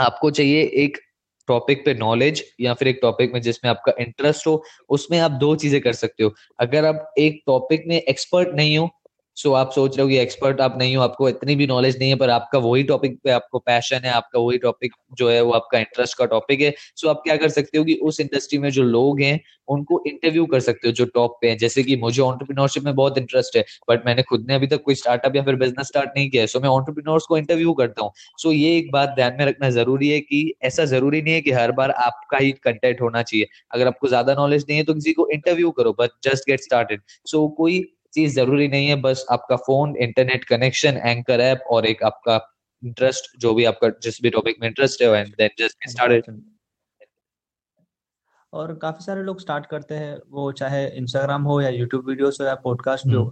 आपको चाहिए एक टॉपिक पे नॉलेज या फिर एक टॉपिक में जिसमें आपका इंटरेस्ट हो, उसमें आप दो चीज़ें कर सकते हो। अगर आप एक टॉपिक में एक्सपर्ट नहीं हो सो आप सोच रहे हो कि एक्सपर्ट आप नहीं हो, आपको इतनी भी नॉलेज नहीं है, पर आपका वही टॉपिक पे आपको पैशन है, आपका वही टॉपिक जो है, वो आपका इंटरेस्ट का टॉपिक है। सो आप क्या कर सकते हो कि उस इंडस्ट्री में जो लोग हैं, उनको इंटरव्यू कर सकते हो जो टॉप पे हैं। जैसे कि मुझे ऑन्टरप्रीनोरशिप में बहुत इंटरेस्ट है बट मैंने खुद ने अभी तक कोई स्टार्टअप या फिर बिज़नेस स्टार्ट नहीं किया है। सो मैं ऑन्टरप्रीनोर्स को इंटरव्यू करता हूँ। सो ये एक बात ध्यान में रखना ज़रूरी है कि ऐसा ज़रूरी नहीं है कि हर बार आपका ही कंटेंट होना चाहिए। अगर आपको ज़्यादा नॉलेज नहीं है तो किसी को इंटरव्यू करो but just get started so कोई चीज़ ज़रूरी नहीं है बस आपका phone internet connection anchor app और एक आपका इंटरेस्ट जो भी आपका जिस भी टॉपिक में इंटरेस्ट है एंड देन जस्ट स्टार्टेड और काफ़ी सारे लोग स्टार्ट करते हैं वो चाहे इंस्टाग्राम हो या यूट्यूब वीडियोस हो या पॉडकास्ट भी हो।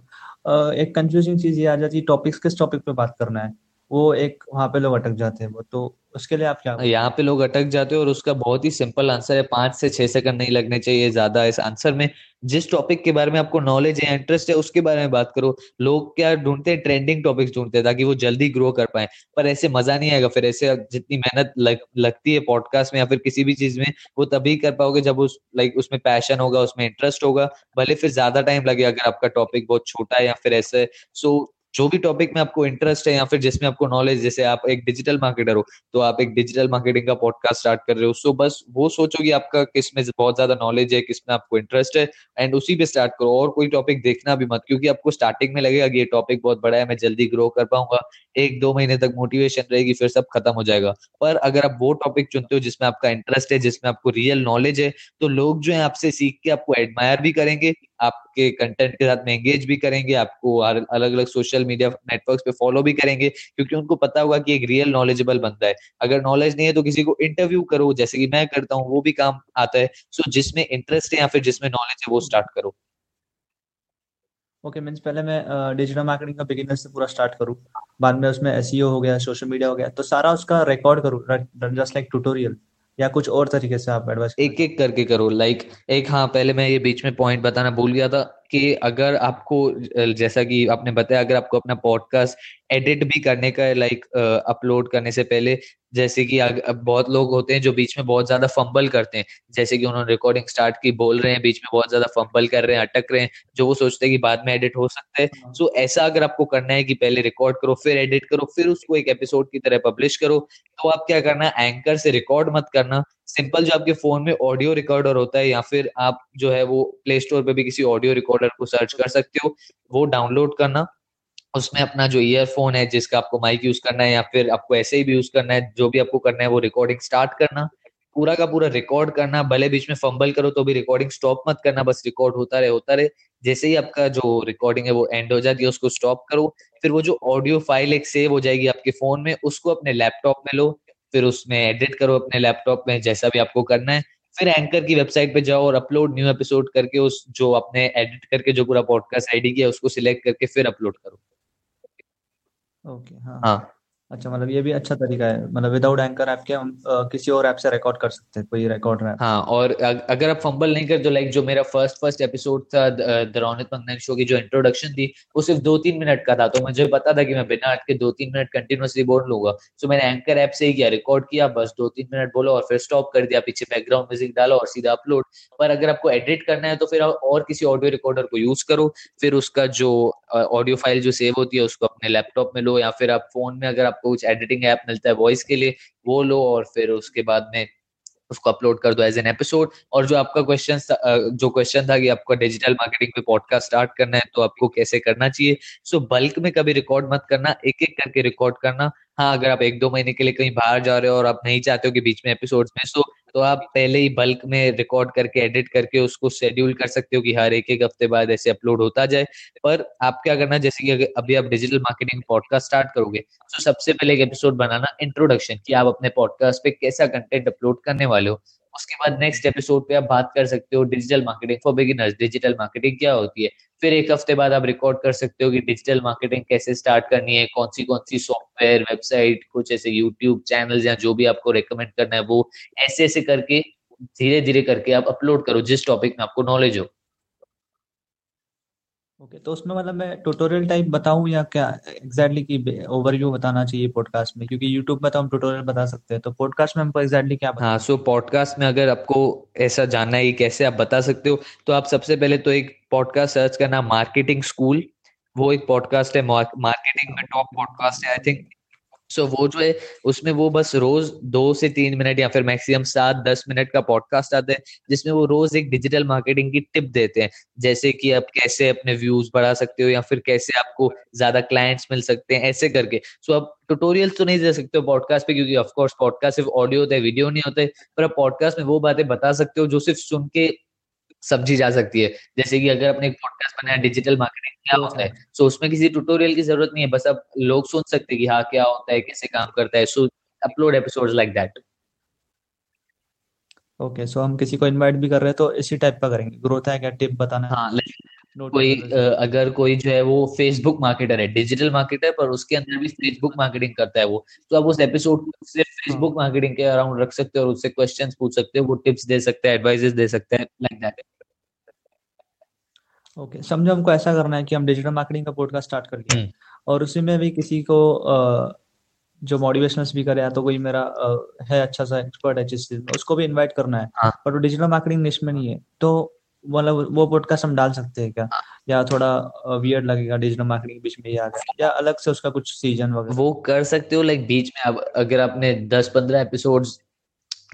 हम्म। एक कंफ्यूजिंग चीज़ ये आ जाती है टॉपिक्स किस टॉपिक पे बात करना है? वो एक वहाँ पे लोग अटक जाते हैं वो तो उसके लिए आप क्या यहाँ पे लोग अटक जाते हैं और उसका बहुत ही सिंपल आंसर है पाँच से छह सेकंड नहीं लगने चाहिए ज़्यादा इस आंसर में। जिस टॉपिक के बारे में आपको नॉलेज है इंटरेस्ट है उसके बारे में बात करो। लोग क्या ढूंढते हैं ट्रेंडिंग टॉपिक्स ढूंढते हैं ताकि वो जल्दी ग्रो कर पाए। पर ऐसे मज़ा नहीं आएगा फिर ऐसे जितनी मेहनत लग, लगती है पॉडकास्ट में या फिर किसी भी चीज़ में वो तभी कर पाओगे जब उस लाइक उसमें पैशन होगा उसमें इंटरेस्ट होगा। भले फिर ज़्यादा टाइम लगे अगर आपका टॉपिक बहुत छोटा है या फिर ऐसे। सो जो भी टॉपिक में आपको इंटरेस्ट है या फिर जिसमें आपको नॉलेज जैसे आप एक डिजिटल मार्केटर हो तो आप एक डिजिटल मार्केटिंग का पॉडकास्ट स्टार्ट कर रहे हो सो बस वो सोचो कि आपका किसमें बहुत ज़्यादा नॉलेज है, किसमें आपको इंटरेस्ट है एंड उसी पे स्टार्ट करो। और कोई टॉपिक देखना भी मत, क्योंकि आपको स्टार्टिंग में लगेगा कि ये टॉपिक बहुत बड़ा है, मैं जल्दी ग्रो कर पाऊँगा, एक दो महीने तक मोटिवेशन रहेगी, फिर सब खत्म हो जाएगा। पर अगर आप वो टॉपिक चुनते हो जिसमें आपका इंटरेस्ट है, जिसमें आपको रियल नॉलेज है तो लोग जो है आपसे सीख के आपको एडमायर भी करेंगे आपके कंटेंट के साथ में एंगेज भी करेंगे, आपको अलग अलग सोशल मीडिया नेटवर्क्स पे फॉलो भी करेंगे, क्योंकि उनको पता होगा कि एक रियल नॉलेजेबल बंदा है। अगर नॉलेज नहीं है तो किसी को इंटरव्यू करो, जैसे कि मैं करता हूँ, वो भी काम आता है। सो जिसमें इंटरेस्ट है या फिर जिसमें नॉलेज है, वो स्टार्ट करो। ओके मीन्स पहले मैं डिजिटल मार्केटिंग का बिगिनर से पूरा स्टार्ट करूँ। बाद में उसमें एस e हो गया सोशल मीडिया हो गया तो सारा उसका रिकॉर्ड करूँ जस्ट लाइक ट्यूटोरियल या कुछ और तरीके से आप एडवाइस एक एक करके करो। लाइक एक हाँ पहले मैं ये बीच में पॉइंट बताना भूल गया था। कि अगर आपको जैसा कि आपने बताया अगर आपको अपना पॉडकास्ट एडिट भी करने का लाइक अपलोड करने से पहले जैसे कि बहुत लोग होते हैं जो बीच में बहुत ज़्यादा फंबल करते हैं। जैसे कि उन्होंने रिकॉर्डिंग स्टार्ट की बोल रहे हैं बीच में बहुत ज़्यादा फंबल कर रहे हैं अटक रहे हैं जो वो सोचते हैं कि बाद में एडिट हो सकता है। सो हाँ। ऐसा अगर आपको करना है कि पहले रिकॉर्ड करो फिर एडिट करो फिर उसको एक एपिसोड की तरह पब्लिश करो तो आप क्या करना एंकर से रिकॉर्ड मत करना। सिंपल जो आपके फ़ोन में ऑडियो रिकॉर्डर होता है या फिर आप जो है वो प्ले स्टोर पे भी किसी ऑडियो रिकॉर्डर को सर्च कर सकते हो, वो डाउनलोड करना। उसमें अपना जो ईयरफोन है, जिसका आपको माइक यूज़ करना है या फिर आपको ऐसे ही भी यूज़ करना है, जो भी आपको करना है, वो रिकॉर्डिंग स्टार्ट करना। पूरा का पूरा रिकॉर्ड करना, भले बीच में फंबल करो तो भी रिकॉर्डिंग स्टॉप मत करना, बस रिकॉर्ड होता रहे होता रहे। जैसे ही आपका जो रिकॉर्डिंग है वो एंड हो जाती है उसको स्टॉप करो। फिर वो जो ऑडियो फ़ाइल एक सेव हो जाएगी आपके फ़ोन में, उसको अपने लैपटॉप में लो। फिर उसमें एडिट करो अपने लैपटॉप में जैसा भी आपको करना है। फिर एंकर की वेबसाइट पे जाओ और अपलोड न्यू एपिसोड करके उस जो आपने एडिट करके जो पूरा पॉडकास्ट आईडी किया उसको सिलेक्ट करके फिर अपलोड करो। ओके okay, हाँ। हाँ। अच्छा मतलब ये भी अच्छा तरीका है। मतलब विदाउट एंकर ऐप के हम अ, किसी और ऐप से रिकॉर्ड कर सकते हैं कोई रिकॉर्डर ऐप हाँ और अग- अगर आप फंबल नहीं करते लाइक जो मेरा फ़र्स्ट फ़र्स्ट एपिसोड था द रौनक मंगन शो की जो इंट्रोडक्शन थी वो सिर्फ़ दो तीन मिनट का था। तो मुझे पता था कि मैं बिना हट के दो तीन मिनट कंटिन्यूअसली बोल लूँगा। सो मैंने एंकर ऐप से ही किया रिकॉर्ड किया बस दो तीन मिनट बोलो और फिर स्टॉप कर दिया। पीछे बैकग्राउंड म्यूज़िक डालो और सीधा अपलोड पर अगर आपको एडिट करना है तो फिर और किसी ऑडियो रिकॉर्डर को यूज़ करो। फिर उसका जो ऑडियो फ़ाइल जो सेव होती है उसको अपने लैपटॉप में लो या फिर आप फ़ोन में अगर आपको कुछ एडिटिंग ऐप मिलता है वॉइस के लिए, वो लो और फिर उसके बाद में उसको अपलोड कर दो एज एन एपिसोड और जो आपका क्वेश्चन जो क्वेश्चन था कि आपको डिजिटल मार्केटिंग पे पॉडकास्ट स्टार्ट करना है तो आपको कैसे करना चाहिए? सो बल्क में कभी रिकॉर्ड मत करना एक एक करके रिकॉर्ड करना. हाँ अगर आप एक दो महीने के लिए कहीं बाहर जा रहे हो और आप नहीं चाहते हो कि बीच में एपिसोड्स में सो तो आप पहले ही बल्क में रिकॉर्ड करके एडिट करके उसको शेड्यूल कर सकते हो कि हर एक एक हफ़्ते बाद ऐसे अपलोड होता जाए। पर आप क्या करना जैसे कि अभी आप डिजिटल मार्केटिंग पॉडकास्ट स्टार्ट करोगे तो सबसे पहले एक एपिसोड बनाना इंट्रोडक्शन कि आप अपने पॉडकास्ट पे कैसा कंटेंट अपलोड करने वाले हो। उसके बाद नेक्स्ट एपिसोड पे आप बात कर सकते हो digital marketing for beginners digital marketing क्या होती है? फिर एक हफ़्ते बाद आप रिकॉर्ड कर सकते हो कि डिजिटल मार्केटिंग कैसे स्टार्ट करनी है कौन सी कौन सी सॉफ्टवेयर वेबसाइट कुछ ऐसे यूट्यूब चैनल या जो भी आपको रिकमेंड करना है, वो ऐसे ऐसे करके धीरे धीरे करके आप अपलोड करो जिस टॉपिक में आपको नॉलेज हो। ओके तो उसमें मतलब मैं ट्यूटोरियल टाइप बताऊँ या क्या? एग्जैक्टली की ओवरव्यू बताना चाहिए पॉडकास्ट में? क्योंकि यूट्यूब में तो हम ट्यूटोरियल बता सकते हैं तो पॉडकास्ट में हमको एग्जैक्टली क्या बता हाँ सो पॉडकास्ट में अगर आपको ऐसा जानना है कैसे आप बता सकते हो तो आप सबसे पहले तो एक पॉडकास्ट सर्च करना मार्केटिंग स्कूल वो एक पॉडकास्ट है मार्केटिंग में टॉप पॉडकास्ट है आई थिंक सो so, वो जो है उसमें वो बस रोज दो से तीन मिनट या फिर मैक्सिमम सात दस मिनट का पॉडकास्ट आता है जिसमें वो रोज एक डिजिटल मार्केटिंग की टिप देते हैं। जैसे कि आप कैसे अपने व्यूज़ बढ़ा सकते हो या फिर कैसे आपको ज़्यादा क्लाइंट्स मिल सकते हैं ऐसे करके। सो so, आप ट्यूटोरियल तो नहीं दे सकते हो पॉडकास्ट पे क्योंकि ऑफकोर्स पॉडकास्ट सिर्फ़ ऑडियो होता है वीडियो नहीं होता है पर आप पॉडकास्ट में वो बातें बता सकते हो जो सिर्फ़ सुन के समझी जा सकती है। जैसे कि अगर अपने एक पॉडकास्ट बनाया डिजिटल मार्केटिंग क्या होता है सो उसमें किसी ट्यूटोरियल की ज़रूरत नहीं है बस अब लोग सुन सकते हैं कि हाँ क्या होता है कैसे काम करता है। So upload episodes like that okay so हम किसी को इनवाइट भी कर रहे हैं तो इसी टाइप का करेंगे। ग्रोथ है क्या? टिप बताना है। हाँ like कोई अगर कोई जो है वो फेसबुक मार्केटर है डिजिटल मार्केटर पर उसके अंदर भी फेसबुक मार्केटिंग करता है वो तो आप उस एपिसोड को सिर्फ़ फेसबुक मार्केटिंग के अराउंड रख सकते हो और उससे क्वेश्चंस पूछ सकते हो वो टिप्स दे सकते हैं एडवाइजेस दे सकते हैं लाइक दैट ओके समझो हमको ऐसा करना है कि हम डिजिटल मार्केटिंग का पॉडकास्ट स्टार्ट कर दिया। हम्म। और उसी में भी किसी को जो मोटिवेशनल स्पीकर है या तो कोई मेरा है अच्छा सा एक्सपर्ट है जिस चीज़ में उसको भी इनवाइट करना है। हाँ। पर वो डिजिटल मार्केटिंग निश में नहीं है। तो मतलब वो पॉडकास्ट हम डाल सकते हैं क्या? या थोड़ा वियर्ड लगेगा डिजिटल मार्केटिंग बीच में ही गया या अलग से उसका कुछ सीज़न वगैरह? वो कर सकते हो लाइक बीच में अब अगर आपने दस पंद्रह एपिसोड्स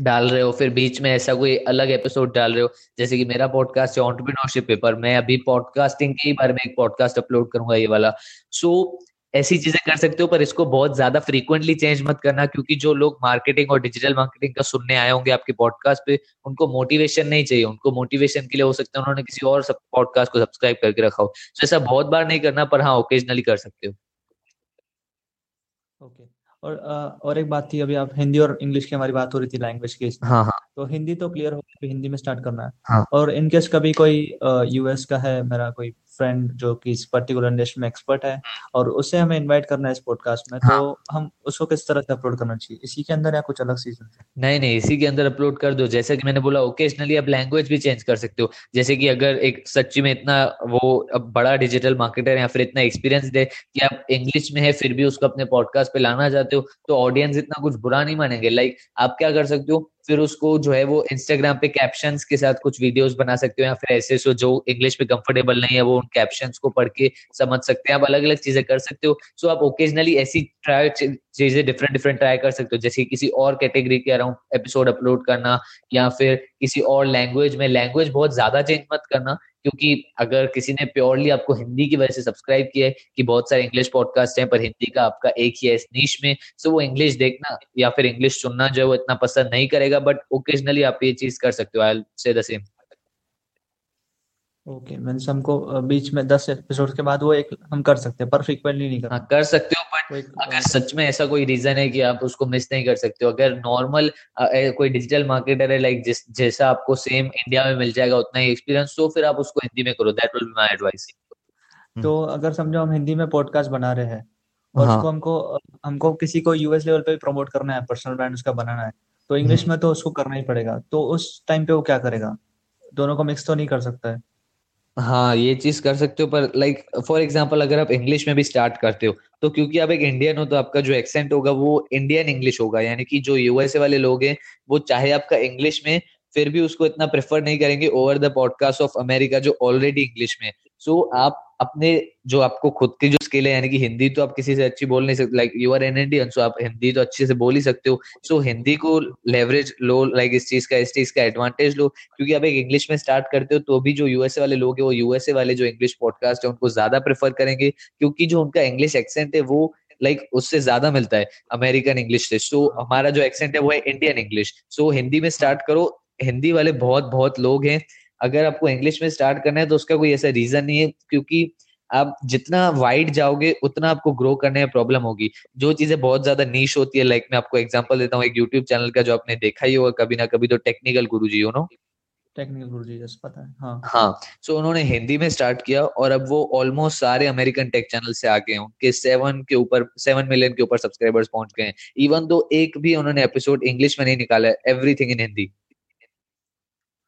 डाल रहे हो फिर बीच में ऐसा कोई अलग एपिसोड डाल रहे हो जैसे कि मेरा पॉडकास्ट है ऑन्टरप्रीनोरशिप पेपर मैं अभी पॉडकास्टिंग के ही बारे में एक पॉडकास्ट अपलोड करूँगा ये वाला। सो ऐसी चीज़ें कर सकते हो पर इसको बहुत ज़्यादा फ्रीक्वेंटली चेंज मत करना क्योंकि जो लोग मार्केटिंग और डिजिटल मार्केटिंग का सुनने आए होंगे आपके पॉडकास्ट पे उनको मोटिवेशन नहीं चाहिए। उनको मोटिवेशन के लिए हो सकता है उन्होंने किसी और पॉडकास्ट को सब्सक्राइब करके रखा हो। तो ऐसा बहुत बार नहीं करना पर हाँ ओकेजनली कर सकते हो। ओके और और एक बात थी अभी आप हिंदी और इंग्लिश की हमारी बात हो रही थी लैंग्वेज की। हाँ हाँ। तो हिंदी तो क्लियर हो कि हिंदी में स्टार्ट करना है। हाँ। और इनकेस कभी कोई यूएस का है मेरा कोई फ्रेंड जो कि इस पर्टिकुलर इंडस्ट्री में एक्सपर्ट है और उसे हमें इनवाइट करना है इस पॉडकास्ट में तो हम उसको किस तरह से अपलोड करना चाहिए? इसी के अंदर या कुछ अलग सीज़न नहीं नहीं इसी के अंदर अपलोड कर दो। जैसा कि मैंने बोला ओकेजनली आप लैंग्वेज भी चेंज कर सकते हो। जैसे कि अगर एक सच्ची में इतना वो अब बड़ा डिजिटल मार्केटर या फिर इतना एक्सपीरियंस दे कि आप इंग्लिश में है फिर भी उसको अपने पॉडकास्ट पे लाना चाहते हो तो ऑडियंस इतना कुछ बुरा नहीं मानेंगे। लाइक आप क्या कर सकते हो? फिर उसको जो है वो इंस्टाग्राम पे कैप्शन के साथ कुछ वीडियोस बना सकते हो या फिर ऐसे सो जो इंग्लिश में कंफर्टेबल नहीं है, वो उन कैप्शन को पढ़ के समझ सकते हैं। आप अलग अलग चीज़ें कर सकते हो। सो आप ओकेजनली ऐसी ट्राई चीज़ें डिफरेंट डिफरेंट ट्राई कर सकते हो। जैसे किसी और कैटेगरी के अराउंड एपिसोड अपलोड करना या फिर किसी और लैंग्वेज में लैंग्वेज बहुत ज़्यादा चेंज मत करना क्योंकि अगर किसी ने प्योरली आपको हिंदी की वजह से सब्सक्राइब किया है कि बहुत सारे इंग्लिश पॉडकास्ट हैं पर हिंदी का आपका एक ही है इस नीच में सो वो इंग्लिश देखना या फिर इंग्लिश सुनना जो है वो इतना पसंद नहीं करेगा बट ओकेजनली आप ये चीज़ कर सकते हो I say the same okay okay, means हमको बीच में दस एपिसोड के बाद वो एक हम कर सकते हैं पर फ्रीक्वेंटली नहीं हाँ करना। कर सकते हो अगर सच में ऐसा कोई रीजन है कि आप उसको मिस नहीं कर सकते हो अगर नॉर्मल कोई डिजिटल मार्केटर है लाइक जिस जैसा आपको सेम इंडिया में मिल जाएगा उतना ही एक्सपीरियंस तो फिर आप उसको हिंदी में करो that will be my advice तो अगर समझो हम हिंदी में पॉडकास्ट बना रहे हैं और हाँ। उसको हमको हमको किसी को यूएस लेवल पे प्रमोट करना है पर्सनल ब्रांड उसका बनाना है तो इंग्लिश हम्म। में तो उसको करना ही पड़ेगा तो उस टाइम पे वो क्या करेगा? दोनों को मिक्स तो नहीं कर सकता है। हाँ ये चीज़ कर सकते हो पर लाइक फॉर एग्जांपल अगर आप इंग्लिश में भी स्टार्ट करते हो तो क्योंकि आप एक इंडियन हो तो आपका जो एक्सेंट होगा वो इंडियन इंग्लिश होगा। यानी कि जो यूएसए वाले लोग हैं, वो चाहे आपका इंग्लिश में, फिर भी उसको इतना प्रेफर नहीं करेंगे over the podcast of America जो ऑलरेडी इंग्लिश में सो so, आप अपने जो आपको खुद की जो स्किल है यानी कि हिंदी तो आप किसी से अच्छी बोल नहीं सकते like you are an Indian so आप हिंदी तो अच्छे से बोल ही सकते हो। सो so, हिंदी को लेवरेज लो लाइक like, इस चीज़ का इस चीज़ का एडवांटेज लो क्योंकि आप एक इंग्लिश में स्टार्ट करते हो तो भी जो यूएसए वाले लोग हैं वो यूएसए वाले जो इंग्लिश पॉडकास्ट है उनको ज़्यादा प्रेफर करेंगे क्योंकि जो उनका इंग्लिश एक्सेंट है वो लाइक like, उससे ज़्यादा मिलता है अमेरिकन इंग्लिश से। सो so, हमारा जो एक्सेंट है वो है इंडियन इंग्लिश सो हिंदी में स्टार्ट करो हिंदी वाले बहुत बहुत लोग हैं अगर आपको इंग्लिश में स्टार्ट करना है तो उसका कोई ऐसा रीजन नहीं है क्योंकि आप जितना वाइड जाओगे उतना आपको ग्रो करने में प्रॉब्लम होगी। जो चीज़ें बहुत ज़्यादा नीश होती है लाइक मैं आपको एग्जांपल देता हूँ एक यूट्यूब चैनल का जो आपने देखा ही होगा कभी ना कभी तो टेक्निकल गुरु जी नो टेक्निकल गुरु जी जैसे पता है हाँ। हाँ सो so उन्होंने हिंदी में स्टार्ट किया और अब वो ऑलमोस्ट सारे अमेरिकन टेक चैनल से आगे हैं उनके सेवन के ऊपर सेवन मिलियन के ऊपर सब्सक्राइबर्स पहुँच गए हैं। इवन दो एक भी उन्होंने एपिसोड इंग्लिश में नहीं निकाला है एवरीथिंग इन हिंदी।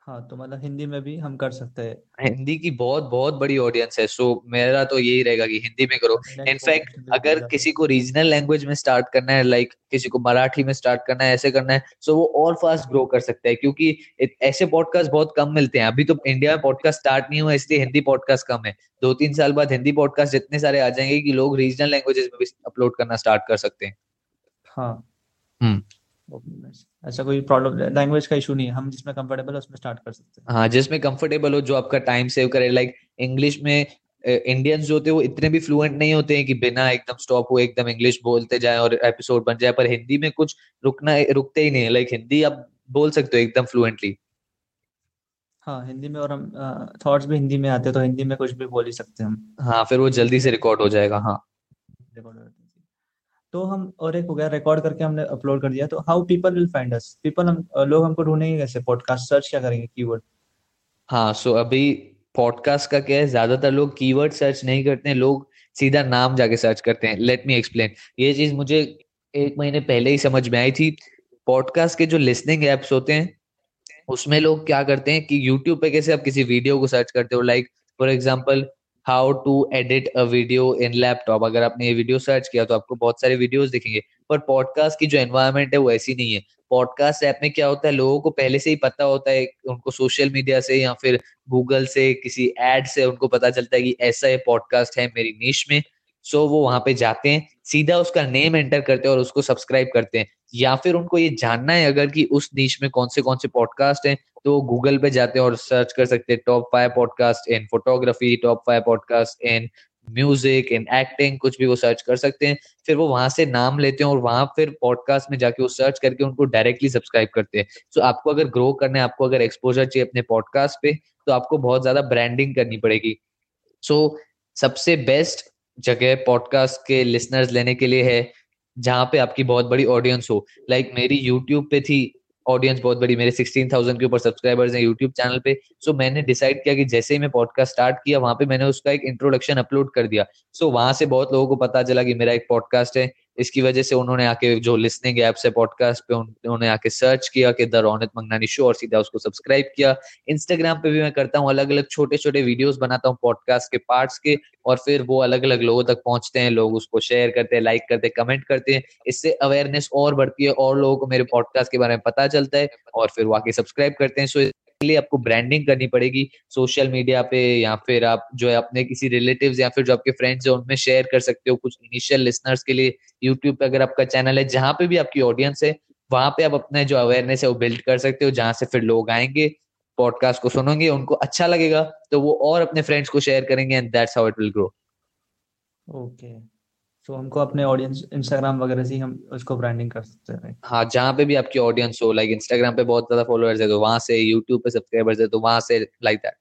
हाँ तो मतलब हिंदी में भी हम कर सकते हैं। हिंदी की बहुत बहुत बड़ी ऑडियंस है सो मेरा तो यही रहेगा कि हिंदी में करो। इनफैक्ट अगर किसी को रीजनल लैंग्वेज में स्टार्ट करना है लाइक like, किसी को मराठी में स्टार्ट करना है ऐसे करना है सो वो और फास्ट ग्रो कर सकता है क्योंकि ऐसे पॉडकास्ट बहुत कम मिलते हैं। अभी तो इंडिया में पॉडकास्ट स्टार्ट नहीं हुआ इसलिए हिंदी पॉडकास्ट कम है। दो तीन साल बाद हिंदी पॉडकास्ट इतने सारे आ जाएँगे कि लोग रीजनल लैंग्वेजेस में भी अपलोड करना स्टार्ट कर सकते हैं। हाँ। हम्म। ऐसा कोई प्रॉब्लम लैंग्वेज का इशू नहीं है। हम जिसमें कंफर्टेबल है उसमें स्टार्ट कर सकते हैं। हाँ जिसमें कंफर्टेबल हो जो आपका टाइम सेव करे। लाइक इंग्लिश में इंडियंस जो होते हैं वो इतने भी फ्लुएंट नहीं होते हैं कि बिना एकदम स्टॉप हुए एकदम इंग्लिश बोलते जाए और एपिसोड बन जाए। पर हिंदी में कुछ रुकना रुकते ही नहीं है। लाइक हिंदी आप बोल सकते हो एकदम फ्लुएंटली हाँ हिंदी में और हम थॉट्स भी हिंदी में आते हैं तो हिंदी में कुछ भी बोल ही सकते हैं हम। हाँ फिर वो जल्दी से रिकॉर्ड हो जाएगा हाँ। रिकॉर्ड तो हम और एक हो गया रिकॉर्ड करके हमने अपलोड कर दिया। तो how people will find us people हम लोग हमको ढूंढेंगे कैसे? पॉडकास्ट सर्च क्या करेंगे? कीवर्ड हाँ सो so अभी पॉडकास्ट का क्या है? ज़्यादातर लोग कीवर्ड सर्च नहीं करते हैं, लोग सीधा नाम जाके सर्च करते हैं। लेट मी एक्सप्लेन ये चीज़ मुझे एक महीने पहले ही समझ में आई थी। पॉडकास्ट के जो लिसनिंग एप्स होते हैं, उसमें लोग क्या करते हैं कि यूट्यूब पे कैसे आप किसी वीडियो को सर्च करते हो। Like for example how to edit a video in laptop अगर आपने ये वीडियो सर्च किया तो आपको बहुत सारे वीडियोस दिखेंगे। पर पॉडकास्ट की जो एनवायरमेंट है वो ऐसी नहीं है। पॉडकास्ट ऐप में क्या होता है? लोगों को पहले से ही पता होता है उनको सोशल मीडिया से या फिर गूगल से, किसी एड से उनको पता चलता है कि ऐसा ये पॉडकास्ट है मेरी नीच में। सो वो वहाँ पे जाते हैं, सीधा उसका नेम एंटर करते हैं और उसको सब्सक्राइब करते हैं। या फिर उनको ये जानना है अगर कि उस नीच में कौन से कौन से पॉडकास्ट हैं तो गूगल पे जाते हैं और सर्च कर सकते हैं top five podcast in photography top five podcast in music in acting कुछ भी वो सर्च कर सकते हैं। फिर वो वहाँ से नाम लेते हैं और वहाँ फिर पॉडकास्ट में जाके वो सर्च करके उनको डायरेक्टली सब्सक्राइब करते हैं। सो so, आपको अगर ग्रो करना है आपको अगर एक्सपोजर चाहिए अपने पॉडकास्ट पे तो आपको बहुत ज़्यादा ब्रांडिंग करनी पड़ेगी। सो so, सबसे बेस्ट जगह पॉडकास्ट के लिसनर्स लेने के लिए है जहाँ पे आपकी बहुत बड़ी ऑडियंस हो। लाइक like मेरी यूट्यूब पे थी ऑडियंस बहुत बड़ी मेरे सिक्सटीन थाउज़ेंड के ऊपर सब्सक्राइबर्स हैं यूट्यूब चैनल पे। सो so, मैंने डिसाइड किया कि जैसे ही मैं पॉडकास्ट स्टार्ट किया वहाँ पे मैंने उसका एक इंट्रोडक्शन अपलोड कर दिया। सो so, वहाँ से बहुत लोगों को पता चला कि मेरा एक पॉडकास्ट है। इसकी वजह से उन्होंने आके जो लिसनिंग एप्स है पॉडकास्ट पे उन्होंने आके सर्च किया कि द रौनत मंगनानी शो और सीधा उसको सब्सक्राइब किया। इंस्टाग्राम पे भी मैं करता हूँ अलग अलग छोटे छोटे वीडियोस बनाता हूँ पॉडकास्ट के पार्ट्स के और फिर वो अलग अलग लोगों तक पहुँचते हैं, लोग उसको शेयर करते हैं लाइक करते हैं कमेंट करते हैं। इससे अवेयरनेस और बढ़ती है और लोगों को मेरे पॉडकास्ट के बारे में पता चलता है और फिर वो आके सब्सक्राइब करते हैं। सो लिए आपको ब्रांडिंग करनी पड़ेगी। सोशल मीडिया पे या फिर आप जो है अपने किसी रिलेटिव्स या फिर जो आपके फ्रेंड्स है, उनमें शेयर कर सकते हो कुछ इनिशियल लिसनर्स के लिए। यूट्यूब पे अगर आपका चैनल है, जहाँ पे भी आपकी ऑडियंस है, वहाँ पे आप अपने जो अवेयरनेस है वो बिल्ड कर सकते हो, जहाँ से फिर लोग आएँगे पॉडकास्ट को सुनेंगे, उनको अच्छा लगेगा तो वो और अपने फ्रेंड्स को शेयर करेंगे and that's how it will grow okay तो हमको अपने ऑडियंस इंस्टाग्राम वगैरह से हम उसको ब्रांडिंग कर सकते हैं हाँ जहाँ पे भी आपकी ऑडियंस हो लाइक इंस्टाग्राम पे बहुत ज़्यादा फॉलोअर्स है तो वहाँ से यूट्यूब पे सब्सक्राइबर्स है तो वहाँ से लाइक दैट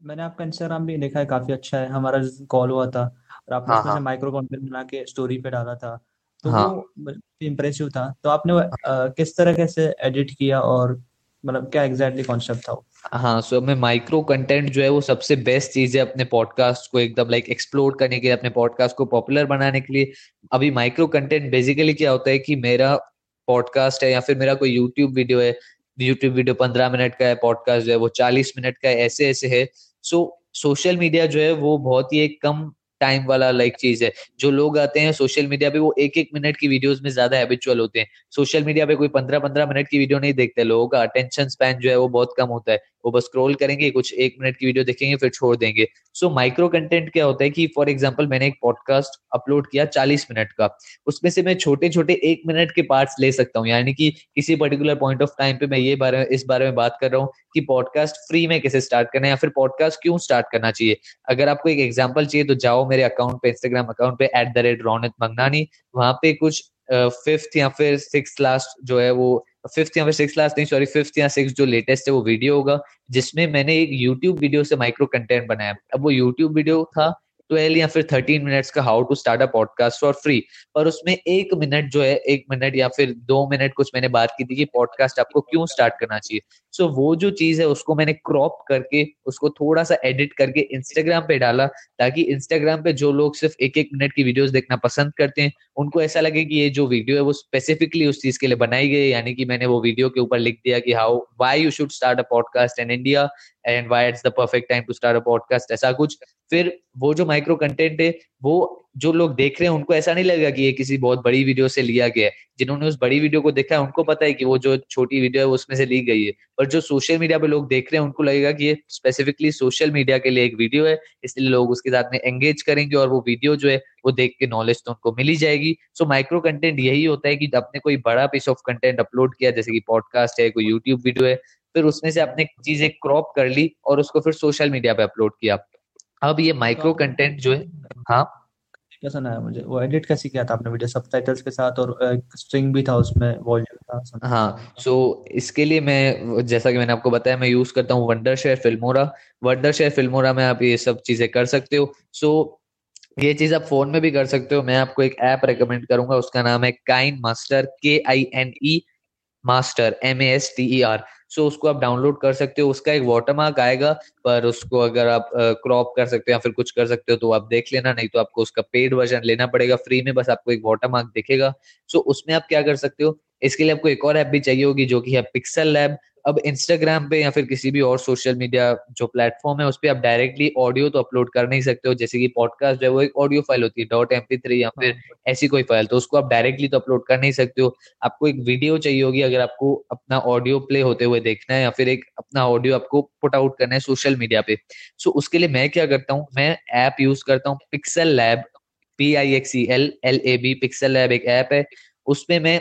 मैंने आपका इंस्टाग्राम भी देखा है काफ़ी अच्छा है। हमारा कॉल हुआ था और आपने हाँ उसमें से हाँ। माइक्रो कंटेंट बना के स्टोरी पे डाला था तो वो हाँ। इम्प्रेसिव था। तो आपने वो, अ, किस तरह से एडिट किया और मतलब क्या एग्जैक्टली कॉन्सेप्ट था वो? हाँ सो में माइक्रो कंटेंट जो है वो सबसे बेस्ट चीज़ है अपने पॉडकास्ट को एकदम लाइक एक्सप्लोर करने के लिए, अपने पॉडकास्ट को पॉपुलर बनाने के लिए। अभी माइक्रो कंटेंट बेसिकली क्या होता है कि मेरा पॉडकास्ट है या फिर मेरा कोई यूट्यूब वीडियो है यूट्यूब वीडियो पंद्रह मिनट का है पॉडकास्ट जो है वो चालीस मिनट का है ऐसे ऐसे है। सो सोशल मीडिया जो है वो बहुत ही एक कम टाइम वाला लाइक चीज़ है। जो लोग आते हैं सोशल मीडिया पे, वो एक एक मिनट की वीडियोस में ज़्यादा हैबिचुअल होते हैं। सोशल मीडिया पे कोई पंद्रह पंद्रह मिनट की वीडियो नहीं देखते। लोगों का अटेंशन स्पैन जो है, वो बहुत कम होता है। वो बस स्क्रॉल करेंगे, कुछ एक मिनट की वीडियो देखेंगे, फिर छोड़ देंगे। सो माइक्रो कंटेंट क्या होता है कि फॉर एग्ज़ाम्पल मैंने एक पॉडकास्ट अपलोड किया चालीस मिनट का। उसमें से मैं छोटे छोटे एक मिनट के पार्ट्स ले सकता हूँ। यानी कि किसी पर्टिकुलर पॉइंट ऑफ़ टाइम पे मैं ये बारे इस बारे में बात कर रहा हूँ कि पॉडकास्ट फ्री में कैसे स्टार्ट करना है या फिर पॉडकास्ट क्यों स्टार्ट करना चाहिए। अगर आपको एक एग्ज़ाम्पल चाहिए तो जाओ मेरे अकाउंट पे इंस्टाग्राम अकाउंट पे at the rate Ronit Mangnani वहाँ पे कुछ फिफ्थ या फिर सिक्स लास्ट जो है वो फिफ्थ या फिर सिक्स लास्ट नहीं सॉरी फिफ्थ या सिक्स जो लेटेस्ट है वो वीडियो होगा, जिसमें मैंने एक यूट्यूब वीडियो से माइक्रो कंटेंट बनाया। अब वो यूट्यूब वीडियो था ट्वेल्व या फिर थर्टीन मिनट्स का how to start a podcast for free पर उसमें एक मिनट जो है एक मिनट या फिर दो मिनट कुछ मैंने बात की थी कि पॉडकास्ट आपको क्यों स्टार्ट करना चाहिए। सो so, वो जो चीज़ है उसको मैंने क्रॉप करके उसको थोड़ा सा एडिट करके इंस्टाग्राम पे डाला ताकि इंस्टाग्राम पे जो लोग सिर्फ़ एक एक मिनट की वीडियोस देखना पसंद करते हैं उनको ऐसा लगे कि ये जो वीडियो है वो स्पेसिफिकली उस चीज़ के लिए बनाई गई यानी कि मैंने वो वीडियो के ऊपर लिख दिया कि how why you should start a podcast in India and why it's the perfect time to start a podcast ऐसा कुछ। फिर वो जो माइक्रो कंटेंट है, वो जो लोग देख रहे हैं, उनको ऐसा नहीं लगेगा कि ये किसी बहुत बड़ी वीडियो से लिया गया है। जिन्होंने उस बड़ी वीडियो को देखा है, उनको पता है कि वो जो छोटी वीडियो है, वो उसमें से ली गई है। पर जो सोशल मीडिया पे लोग देख रहे हैं, उनको लगेगा कि ये स्पेसिफिकली सोशल मीडिया के लिए एक वीडियो है, इसलिए लोग उसके साथ में एंगेज करेंगे और वो वीडियो जो है, वो देख के नॉलेज तो उनको मिली जाएगी। सो माइक्रो कंटेंट यही होता है कि आपने कोई बड़ा पीस ऑफ़ कंटेंट अपलोड किया, जैसे कि पॉडकास्ट है, कोई यूट्यूब वीडियो है, फिर उसमें से आपने चीज़ें क्रॉप कर ली और उसको फिर सोशल मीडिया पे अपलोड किया। अब ये माइक्रो कंटेंट जो है हाँ। कैसा ना मुझे। वो एडिट कैसे किया था आपने वीडियो सबटाइटल्स के साथ और स्ट्रिंग भी था उसमें वॉल्यूम था हाँ सो so, इसके लिए मैं जैसा कि मैंने आपको बताया मैं यूज़ करता हूँ Wondershare Filmora Wondershare Filmora में आप ये सब चीज़ें कर सकते हो। सो so, ये चीज़ आप फ़ोन में भी कर सकते हो। मैं आपको एक ऐप रेकमेंड करूँगा उसका नाम है KineMaster K I N E master M A S T E R so उसको आप डाउनलोड कर सकते हो। उसका एक वाटरमार्क आएगा, पर उसको अगर आप क्रॉप कर सकते हो या फिर कुछ कर सकते हो तो आप देख लेना, नहीं तो आपको उसका पेड वर्जन लेना पड़ेगा। फ्री में बस आपको एक वाटरमार्क दिखेगा। सो उसमें आप क्या कर सकते हो? इसके लिए आपको एक और ऐप भी चाहिए होगी, जो कि है पिक्सल लैब अब इंस्टाग्राम पे या फिर किसी भी और सोशल मीडिया जो प्लेटफॉर्म है उस पर आप डायरेक्टली ऑडियो तो अपलोड कर नहीं सकते हो जैसे कि पॉडकास्ट जो है वो एक ऑडियो फ़ाइल होती है डॉट एम थ्री या फिर हाँ। ऐसी कोई फ़ाइल तो उसको आप डायरेक्टली तो अपलोड कर नहीं सकते हो आपको एक वीडियो चाहिए होगी अगर आपको अपना ऑडियो प्ले होते हुए देखना है या फिर एक अपना ऑडियो आपको पुट आउट करना है सोशल मीडिया पे सो उसके लिए मैं क्या करता हूँ मैं ऐप यूज़ करता हूँ PixelLab P I X L L A B PixelLab एक ऐप है उसमें मैं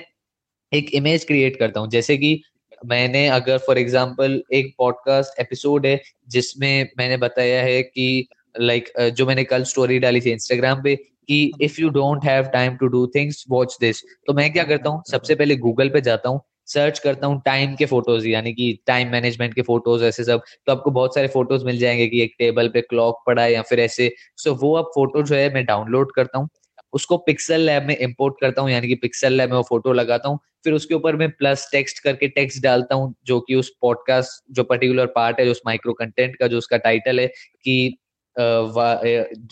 एक इमेज क्रिएट करता हूँ जैसे कि मैंने अगर फॉर एग्ज़ाम्पल एक पॉडकास्ट एपिसोड है जिसमें मैंने बताया है कि लाइक like, जो मैंने कल स्टोरी डाली थी इंस्टाग्राम पे कि if you don't have time to do things watch this तो मैं क्या करता हूँ? सबसे पहले गूगल पे जाता हूँ सर्च करता हूँ टाइम के फ़ोटोज़ यानी कि टाइम मैनेजमेंट के फ़ोटोज़ ऐसे सब। तो आपको बहुत सारे फ़ोटोज़ मिल जाएँगे कि एक टेबल पे क्लॉक पड़ा है या फिर ऐसे। सो so, वो अब फ़ोटो जो है मैं डाउनलोड करता हूँ। उसको पिक्सल लैब में इंपोर्ट करता हूँ, यानी कि पिक्सल लैब में वो फ़ोटो लगाता हूँ, फिर उसके ऊपर मैं प्लस टेक्स्ट करके टेक्स्ट डालता हूँ, जो कि उस पॉडकास्ट जो पर्टिकुलर पार्ट है, जो उस माइक्रो कंटेंट का, जो उसका टाइटल है, कि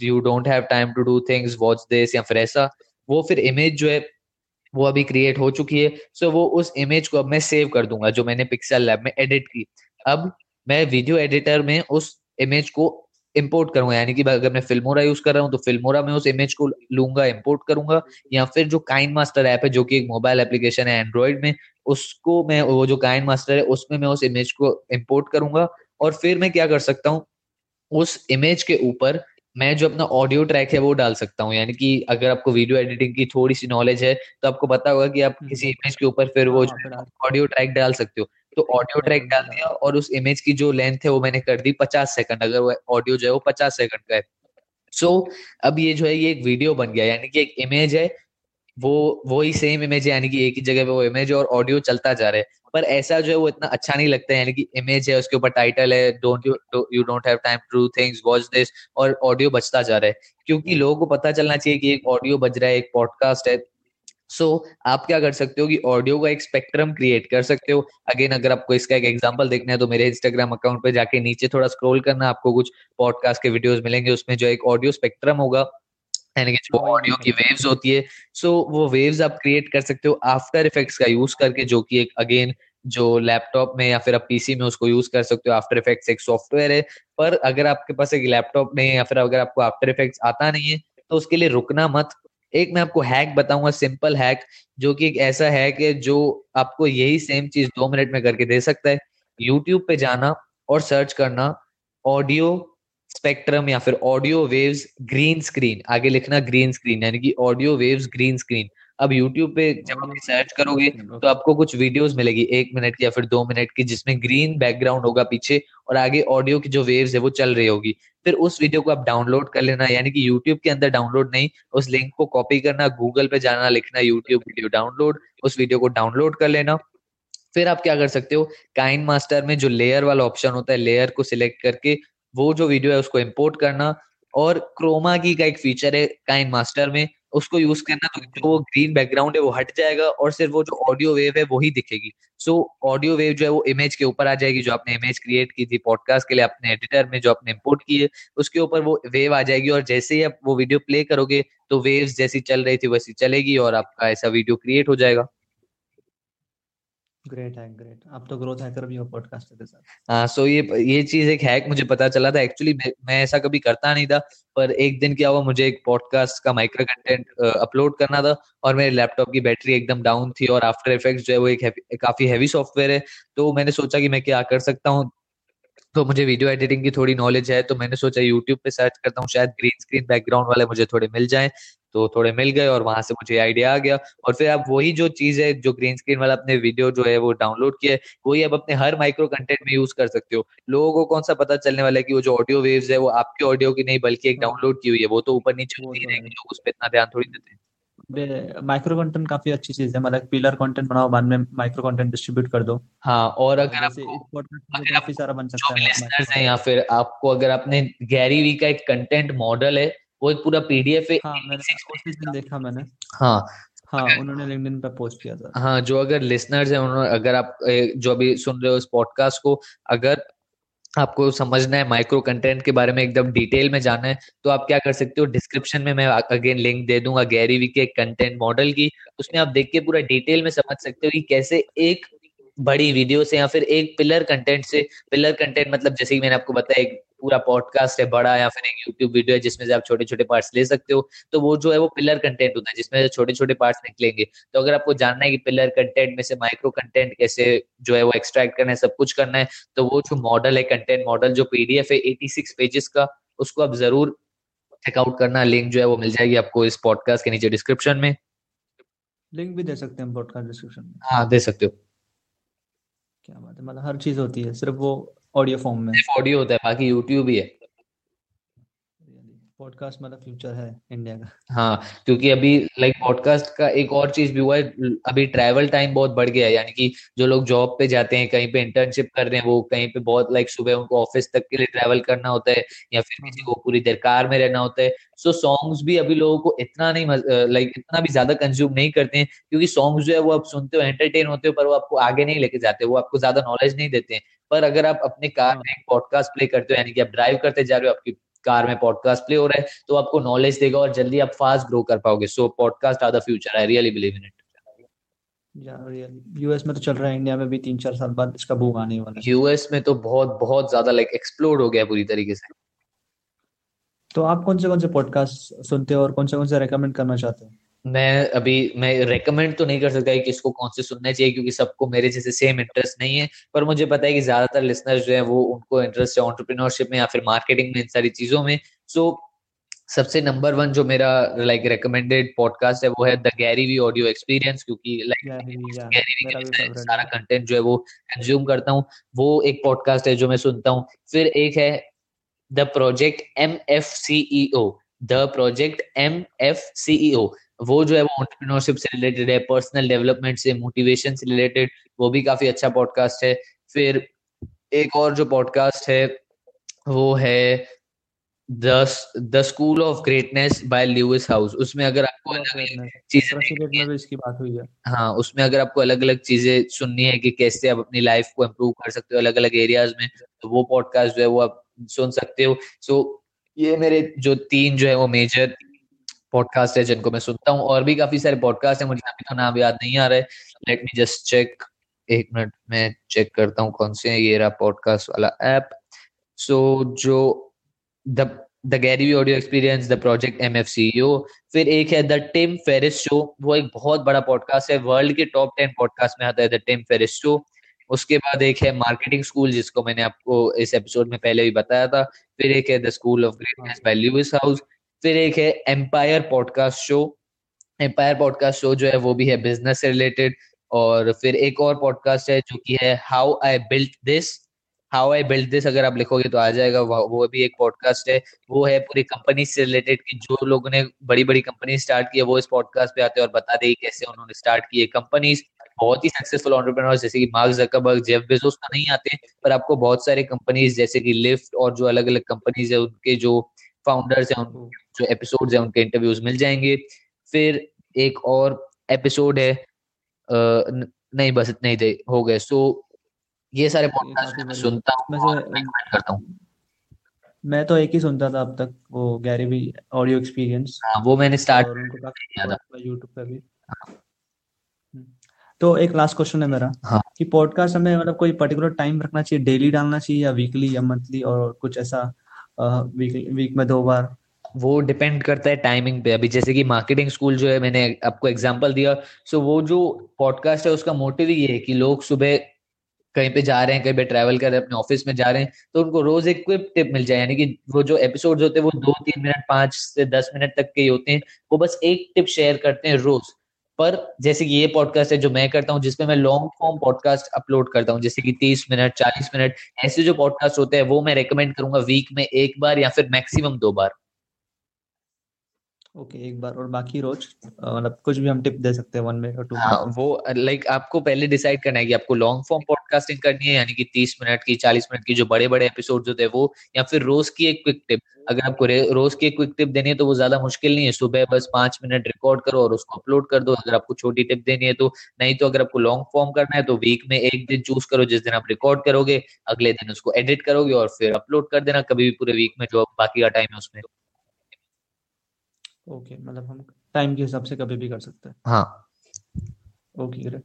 you don't have time to do things watch this या फिर ऐसा। वो फिर इमेज जो है, वो अभी क्रिएट हो चुकी है सो so वो उस इमेज को अब मैं सेव कर दूँगा, जो मैंने पिक्सल लैब में एडिट की। अब मैं वीडियो एडिटर में उस इमेज को इंपोर्ट करूँगा यानी कि अगर मैं फिल्मोरा यूज़ कर रहा हूँ तो फिल्मोरा में उस इमेज को लूँगा इंपोर्ट करूँगा या फिर जो काइन मास्टर ऐप है जो कि एक मोबाइल एप्लीकेशन है एंड्रॉइड में उसको मैं वो जो काइन मास्टर है उसमें मैं उस इमेज को इंपोर्ट करूँगा और फिर मैं क्या कर सकता हूँ उस इमेज के ऊपर मैं जो अपना ऑडियो ट्रैक है वो डाल सकता हूँ यानी कि अगर आपको वीडियो एडिटिंग की थोड़ी सी नॉलेज है तो आपको पता होगा कि आप हम्म। किसी इमेज के ऊपर फिर वो ऑडियो हाँ, ट्रैक डाल सकते हो तो ऑडियो ट्रैक डाल दिया और उस इमेज की जो लेंथ है वो मैंने कर दी पचास सेकंड अगर वो ऑडियो जो है वो पचास सेकंड का है। सो so, अब ये जो है ये एक वीडियो बन गया यानी कि एक इमेज है वो वही सेम इमेज है यानी कि एक ही जगह पे वो इमेज और ऑडियो चलता जा रहा है। पर ऐसा जो है वो इतना अच्छा नहीं लगता है यानी कि इमेज है उसके ऊपर टाइटल है don't you you don't have time to things watch this और ऑडियो बचता जा रहा है। क्योंकि लोगों को पता चलना चाहिए कि एक ऑडियो बज रहा है एक पॉडकास्ट है सो so, आप क्या कर सकते हो कि ऑडियो का एक स्पेक्ट्रम क्रिएट कर सकते हो। अगेन अगर आपको इसका एक एग्जांपल देखना है तो मेरे इंस्टाग्राम अकाउंट पे जाके नीचे थोड़ा स्क्रॉल करना आपको कुछ पॉडकास्ट के वीडियोस मिलेंगे उसमें जो एक ऑडियो स्पेक्ट्रम होगा यानी कि जो ऑडियो की वेव्स होती है। सो so, वो वेव्स आप क्रिएट कर सकते हो आफ्टर इफेक्ट्स का यूज़ करके जो कि एक अगेन जो लैपटॉप में या फिर आप पीसी में उसको यूज़ कर सकते हो। आफ्टर इफेक्ट्स एक सॉफ्टवेयर है पर अगर आपके पास एक लैपटॉप नहीं है या फिर अगर आपको आफ्टर इफेक्ट्स आता नहीं है तो उसके लिए रुकना मत। एक मैं आपको हैक बताऊँगा सिंपल हैक जो कि एक ऐसा है कि जो आपको यही सेम चीज़ दो मिनट में करके दे सकता है। यूट्यूब पे जाना और सर्च करना ऑडियो स्पेक्ट्रम या फिर ऑडियो वेव्स ग्रीन स्क्रीन आगे लिखना ग्रीन स्क्रीन यानी कि ऑडियो वेव्स ग्रीन स्क्रीन अब YouTube पे जब आप सर्च करोगे तो आपको कुछ वीडियोस मिलेगी एक मिनट की या फिर दो मिनट की जिसमें ग्रीन बैकग्राउंड होगा पीछे और आगे ऑडियो की जो वेव्स है वो चल रही होगी। फिर उस वीडियो को आप डाउनलोड कर लेना यानी कि यूट्यूब के अंदर डाउनलोड नहीं उस लिंक को कॉपी करना गूगल पे जाना लिखना यूट्यूब वीडियो डाउनलोड उस वीडियो को डाउनलोड कर लेना। फिर आप क्या कर सकते हो काइन मास्टर में जो लेयर वाला ऑप्शन होता है लेयर को सिलेक्ट करके वो जो वीडियो है उसको इम्पोर्ट करना। और क्रोमा की का एक फीचर है काइन मास्टर में उसको यूज़ करना तो जो ग्रीन बैकग्राउंड है, वो हट जाएगा और सिर्फ़ वो जो ऑडियो वेव है वो ही दिखेगी। सो ऑडियो वेव जो है, वो इमेज के ऊपर आ जाएगी, जो आपने इमेज क्रिएट की थी पॉडकास्ट के लिए, अपने एडिटर में जो आपने इम्पोर्ट की है, उसके ऊपर वो वेव आ जाएगी और जैसे ही आप वो वीडियो प्ले करोगे तो वेव जैसी चल रही थी, वैसी चलेगी और आपका ऐसा वीडियो क्रिएट हो जाएगा। ग्रेट है ग्रेट आप तो ग्रोथ हैकर भी हो पॉडकास्ट के साथ। हाँ सो ये ये चीज़ एक हैक मुझे पता चला था। एक्चुअली मैं ऐसा कभी करता नहीं था, पर एक दिन क्या हुआ, मुझे एक पॉडकास्ट का माइक्रो कंटेंट अपलोड करना था और मेरे लैपटॉप की बैटरी एकदम डाउन थी और आफ्टर इफेक्ट्स जो है वो एक काफ़ी हैवी सॉफ्टवेयर है। तो मैंने सोचा कि मैं क्या कर सकता हूँ। तो मुझे वीडियो एडिटिंग की थोड़ी नॉलेज है तो मैंने सोचा यूट्यूब पे सर्च करता हूँ, शायद ग्रीन स्क्रीन बैकग्राउंड वाले मुझे थोड़े मिल जाएँ। तो थोड़े मिल गए और वहाँ से मुझे आइडिया आ गया। और फिर आप वही जो चीज़ है जो ग्रीन स्क्रीन वाला अपने वीडियो जो है वो डाउनलोड किया है वही आप अपने हर माइक्रो कंटेंट में यूज़ कर सकते हो। लोगों को कौन सा पता चलने वाला है कि वो जो ऑडियो वेव्स है वो आपके ऑडियो की नहीं बल्कि एक डाउनलोड हाँ। की हुई है। वो तो ऊपर नीचे होती तो रहेंगे लोग उस पर इतना ध्यान थोड़ी देते हैं। माइक्रो कंटेंट काफ़ी अच्छी चीज़ है मतलब पिलर कंटेंट बनाओ बाद में माइक्रो कंटेंट डिस्ट्रीब्यूट कर दो। हाँ और अगर आपको अगर काफ़ी सारा बन सकता है या फिर आपको अगर आपने गैरी वी का एक कंटेंट मॉडल है वो एक पूरा पीडीएफ है हाँ मैंने देखा मैंने। हाँ। हाँ उन्होंने लिंक्डइन पे पोस्ट किया था। हाँ जो अगर लिसनर्स हैं उन्होंने अगर आप जो अभी सुन रहे हो इस पॉडकास्ट को अगर आपको समझना है माइक्रो कंटेंट के बारे में एकदम डिटेल में जाना है तो आप क्या कर सकते हो? डिस्क्रिप्शन में मैं अगेन लिंक दे दूँगा गैरी वी के कंटेंट मॉडल की। उसमें आप देख के पूरा डिटेल में समझ सकते हो कि कैसे एक बड़ी वीडियो से या फिर एक पिलर कंटेंट से पिलर कंटेंट मतलब जैसे कि मैंने आपको बताया एक पूरा पॉडकास्ट है बड़ा या फिर एक यूट्यूब वीडियो है जिसमें से आप छोटे छोटे पार्ट्स ले सकते हो तो वो जो है वो पिलर कंटेंट होता है जिसमें छोटे छोटे पार्ट्स निकलेंगे। तो अगर आपको जानना है कि पिलर कंटेंट में से माइक्रो कंटेंट कैसे जो है वो एक्सट्रैक्ट करना है सब कुछ करना है तो वो जो मॉडल है कंटेंट मॉडल जो पीडीएफ है एटी पेजेस का उसको आप ज़रूर चेकआउट करना। लिंक जो है वो मिल जाएगी आपको इस पॉडकास्ट के नीचे डिस्क्रिप्शन में। लिंक भी दे सकते हैं पॉडकास्ट डिस्क्रिप्शन में। हाँ दे सकते हो। क्या बात है मतलब हर चीज़ होती है सिर्फ़ वो ऑडियो फॉर्म में। ऑडियो होता है बाकी यूट्यूब ही है। पॉडकास्ट मतलब फ्यूचर है इंडिया का। हाँ क्योंकि अभी लाइक पॉडकास्ट का एक और चीज़ भी हुआ है अभी ट्रैवल टाइम बहुत बढ़ गया है यानी कि जो लोग जॉब पे जाते हैं कहीं पे इंटर्नशिप कर रहे हैं वो कहीं पे बहुत लाइक सुबह उनको ऑफ़िस तक के लिए ट्रैवल करना होता है या फिर किसी को पूरी देर कार में रहना होता है। सो सॉन्ग्स भी अभी लोगों को इतना नहीं लाइक इतना भी ज़्यादा कंज्यूम नहीं करते हैं क्योंकि सॉन्ग्स जो है वो आप सुनते हो एंटरटेन होते हो पर वो आपको आगे नहीं लेके जाते वो आपको ज़्यादा नॉलेज नहीं देते हैं। पर अगर आप अपने कार में एक पॉडकास्ट प्ले करते हो यानी कि आप ड्राइव करते जा रहे हो आपकी कार में पॉडकास्ट प्ले हो रहा है तो आपको नॉलेज देगा और जल्दी आप फास्ट ग्रो कर पाओगे। So podcast are the future I really believe in it US में तो चल रहा है इंडिया में भी तीन चार साल बाद इसका बूम आने वाला है। यूएस में तो बहुत बहुत ज़्यादा लाइक एक्सप्लोड हो गया पूरी तरीके से। तो आप कौन से कौन से पॉडकास्ट सुनते हो और कौन से कौन से रेकमेंड करना चाहते हो? मैं अभी मैं रेकमेंड तो नहीं कर सकता कि किसको कौन से सुनना चाहिए क्योंकि सबको मेरे जैसे सेम इंटरेस्ट नहीं है। पर मुझे पता है कि ज़्यादातर लिसनर्स जो है वो उनको इंटरेस्ट है ऑन्टरप्रीनोरशिप में या फिर मार्केटिंग में इन सारी चीज़ों में। सो सबसे नंबर वन जो मेरा लाइक रिकमेंडेड पॉडकास्ट है वो है the Gary Vee audio experience क्योंकि लाइक सारा कंटेंट जो है वो कंज्यूम करता हूँ। वो एक पॉडकास्ट है जो मैं सुनता हूँ। फिर एक है the project M F C E O the project M F CEO वो जो है वो ऑन्टरप्रिनोरशिप से रिलेटेड है पर्सनल डेवलपमेंट से मोटिवेशन से रिलेटेड वो भी काफ़ी अच्छा पॉडकास्ट है। फिर एक और जो पॉडकास्ट है वो है the school of greatness by Lewis Howes उसमें अगर आपको अलग अलग चीज़ें इसकी बात हुई है। हाँ उसमें अगर आपको अलग अलग चीज़ें सुननी है कि कैसे आप अपनी लाइफ को इम्प्रूव कर सकते हो अलग अलग एरियाज़ में तो वो पॉडकास्ट जो है वो आप सुन सकते हो। सो so, ये मेरे जो तीन जो है वो मेजर पॉडकास्ट है जिनको मैं सुनता हूँ और भी काफ़ी सारे पॉडकास्ट है मुझे अभी तो नाम याद नहीं आ रहा लेट मी जस्ट चेक एक मिनट मैं चेक करता हूँ कौन से ये रहा पॉडकास्ट वाला ऐप सो so, जो the the Gary audio experience the project M F CEO फिर एक है द टिम फेरिस शो वो एक बहुत बड़ा पॉडकास्ट है वर्ल्ड के टॉप टेन पॉडकास्ट में आता है द टिम फेरिस शो उसके बाद एक है मार्केटिंग स्कूल जिसको मैंने आपको इस एपिसोड में पहले भी बताया था। फिर एक है the school of greatness by Lewis Howes फिर एक है empire podcast show empire podcast show जो है, वो भी है बिज़नेस से रिलेटेड और फिर एक और पॉडकास्ट है जो कि है how I built this how I build this अगर आप लिखोगे तो आ जाएगा वो भी एक पॉडकास्ट है। वो है पूरी कंपनी से रिलेटेड कि जो लोगों ने बड़ी बड़ी कंपनी स्टार्ट की है, वो इस पॉडकास्ट पे आते हैं और बता दे कैसे उन्होंने स्टार्ट की है कंपनीज़ बहुत ही सक्सेसफुल ऑन्टरप्रेन्योर जैसे कि मार्क जकरबर्ग जेफ बेजोस का नहीं आते, पर आपको बहुत सारे कंपनीज़ जैसे कि लिफ्ट और जो अलग अलग कंपनीज़ है, उनके जो फाउंडर्स हैं जो एपिसोड्स हैं उनके इंटरव्यूज़ मिल जाएँगे। फिर एक और एपिसोड है नहीं बस इतने ही थे हो गए। सो ये सारे पॉडकास्ट मैं सुनता हूँ करता हूँ। मैं तो एक ही सुनता था अब तक वो गैरी भी ऑडियो एक्सपीरियंस हाँ, वो मैंने स्टार्ट किया था। यूट्यूब पे भी। हाँ। हम्म। तो एक लास्ट क्वेश्चन है मेरा हाँ. कि पॉडकास्ट हमें मतलब कोई पर्टिकुलर टाइम रखना चाहिए डेली डालना चाहिए या वीकली या मंथली और कुछ ऐसा वीक वीक में दो बार। वो डिपेंड करता है टाइमिंग पे। अभी जैसे कि मार्केटिंग स्कूल जो है, मैंने आपको एग्जांपल दिया। सो वो जो पॉडकास्ट है, उसका मोटिव ये है कि लोग सुबह कहीं पे जा रहे हैं, कहीं पे ट्रैवल कर रहे हैं, अपने ऑफ़िस में जा रहे हैं तो उनको रोज एक क्विक टिप मिल जाए। यानी कि वो जो एपिसोड होते हैं, वो दो, तीन मिनट पाँच से दस मिनट तक के ही होते हैं। वो बस एक टिप शेयर करते हैं रोज। पर जैसे कि ये पॉडकास्ट है जो मैं करता हूँ जिसमें मैं लॉन्ग फॉर्म पॉडकास्ट अपलोड करता हूँ, जैसे कि तीस मिनट, चालीस मिनट, ऐसे जो पॉडकास्ट होते हैं, वो मैं रिकमेंड करूँगा वीक में एक बार या फिर मैक्सिमम दो बार। ओके okay, एक बार और बाकी रोज मतलब कुछ भी हम टिप दे सकते हैं वन में और टू हाँ वो लाइक आपको पहले डिसाइड करना है कि आपको लॉन्ग फॉर्म पॉडकास्टिंग करनी है यानी कि तीस मिनट की चालीस मिनट की जो बड़े बड़े एपिसोड होते हैं वो या फिर रोज की एक क्विक टिप अगर आपको रोज की एक क्विक टिप देनी है तो वो ज़्यादा मुश्किल नहीं है। सुबह बस पाँच मिनट रिकॉर्ड करो और उसको अपलोड कर दो। अगर आपको छोटी टिप देनी है तो नहीं तो अगर आपको लॉन्ग फॉर्म करना है तो वीक में एक दिन चूज़ करो जिस दिन आप रिकॉर्ड करोगे अगले दिन उसको एडिट करोगे और फिर अपलोड कर देना। कभी भी पूरे वीक में जो बाकी का टाइम है उसमें। ओके मतलब हम टाइम के हिसाब से कभी भी कर सकते हैं। हाँ। ओके ग्रेट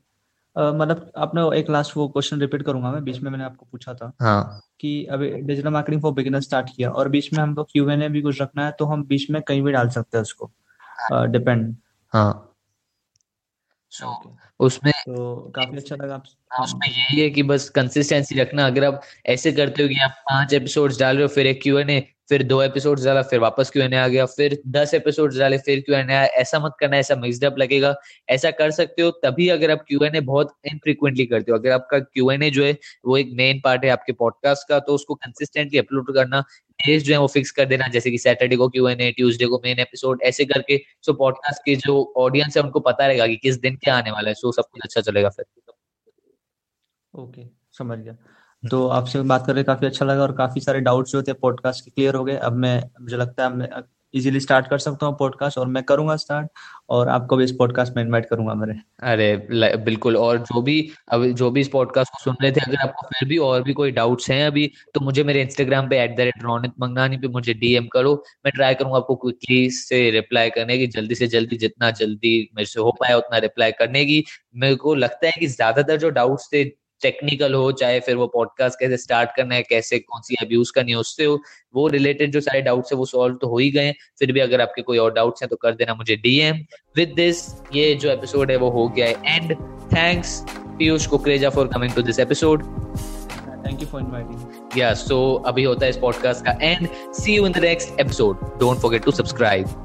मतलब आपने एक लास्ट वो क्वेश्चन रिपीट करूँगा मैं बीच में मैंने आपको पूछा था हाँ। कि अभी digital marketing for beginner start किया और बीच में हमको क्यू एन ए भी कुछ रखना है तो हम बीच में कहीं भी डाल सकते हैं उसको। डिपेंड हाँ। So, उसमें तो काफ़ी अच्छा लगा हाँ, उसमें यही है कि बस कंसिस्टेंसी रखना अगर आप ऐसे करते हो कि आप पाँच एपिसोड्स डाल रहे हो फिर एक क्यू एन ए फिर दो एपिसोड डाला फिर वापस क्यू आ गया? फिर दस एपिसोड डाले फिर क्यू एन ऐसा मत करना ऐसा मिक्सड अप लगेगा। ऐसा कर सकते हो तभी अगर आप क्यू एन ए बहुत इनफ्रिक्वेंटली करते हो। अगर आपका क्यू एन ए जो है वो एक मेन पार्ट है आपके पॉडकास्ट का तो उसको कंसिस्टेंटली अपलोड करना डेज़ जो है वो फिक्स कर देना जैसे कि सैटरडे को क्यू एन ए ट्यूजडे को मेन एपिसोड ऐसे करके। सो पॉडकास्ट के जो ऑडियंस है उनको पता रहेगा कि किस दिन क्या आने वाला है। सो सब कुछ अच्छा चलेगा फिर। ओके okay, समझ गया। तो आपसे बात करके काफ़ी अच्छा लगा और काफ़ी सारे डाउट्स जो थे पॉडकास्ट के क्लियर हो गए। अब मैं, मुझे लगता है मैं इजीली स्टार्ट कर सकता हूँ पॉडकास्ट और मैं करूँगा स्टार्ट और आपको भी इस पॉडकास्ट में इनवाइट करूँगा मेरे। अरे बिल्कुल और जो भी, अब जो भी इस पॉडकास्ट को सुन रहे थे, अगर आपको फिर भी और भी कोई डाउट्स हैं अभी तो मुझे मेरे इंस्टाग्राम पे at the rate Ronit Mangnani पे मुझे डीएम करो। मैं ट्राई करूँगा आपको क्विकली से रिप्लाई करने की, जल्दी से जल्दी जितना जल्दी मेरे से हो पाया उतना रिप्लाई करने की। मेरे को लगता है कि ज़्यादातर जो डाउट्स थे टेक्निकल हो चाहे फिर वो पॉडकास्ट कैसे स्टार्ट करना है कैसे कौन सी ऐप यूज़ करनी है उससे हो वो रिलेटेड जो सारे डाउट्स है वो सॉल्व तो हो ही गए फिर भी अगर आपके कोई और डाउट्स हैं तो कर देना मुझे डीएम विद दिस ये जो एपिसोड है वो हो गया है and thanks Piyush Kukreja for coming to this episode thank you for inviting yeah so अभी होता है इस पॉडकास्ट का and see you in the next episode don't forget to subscribe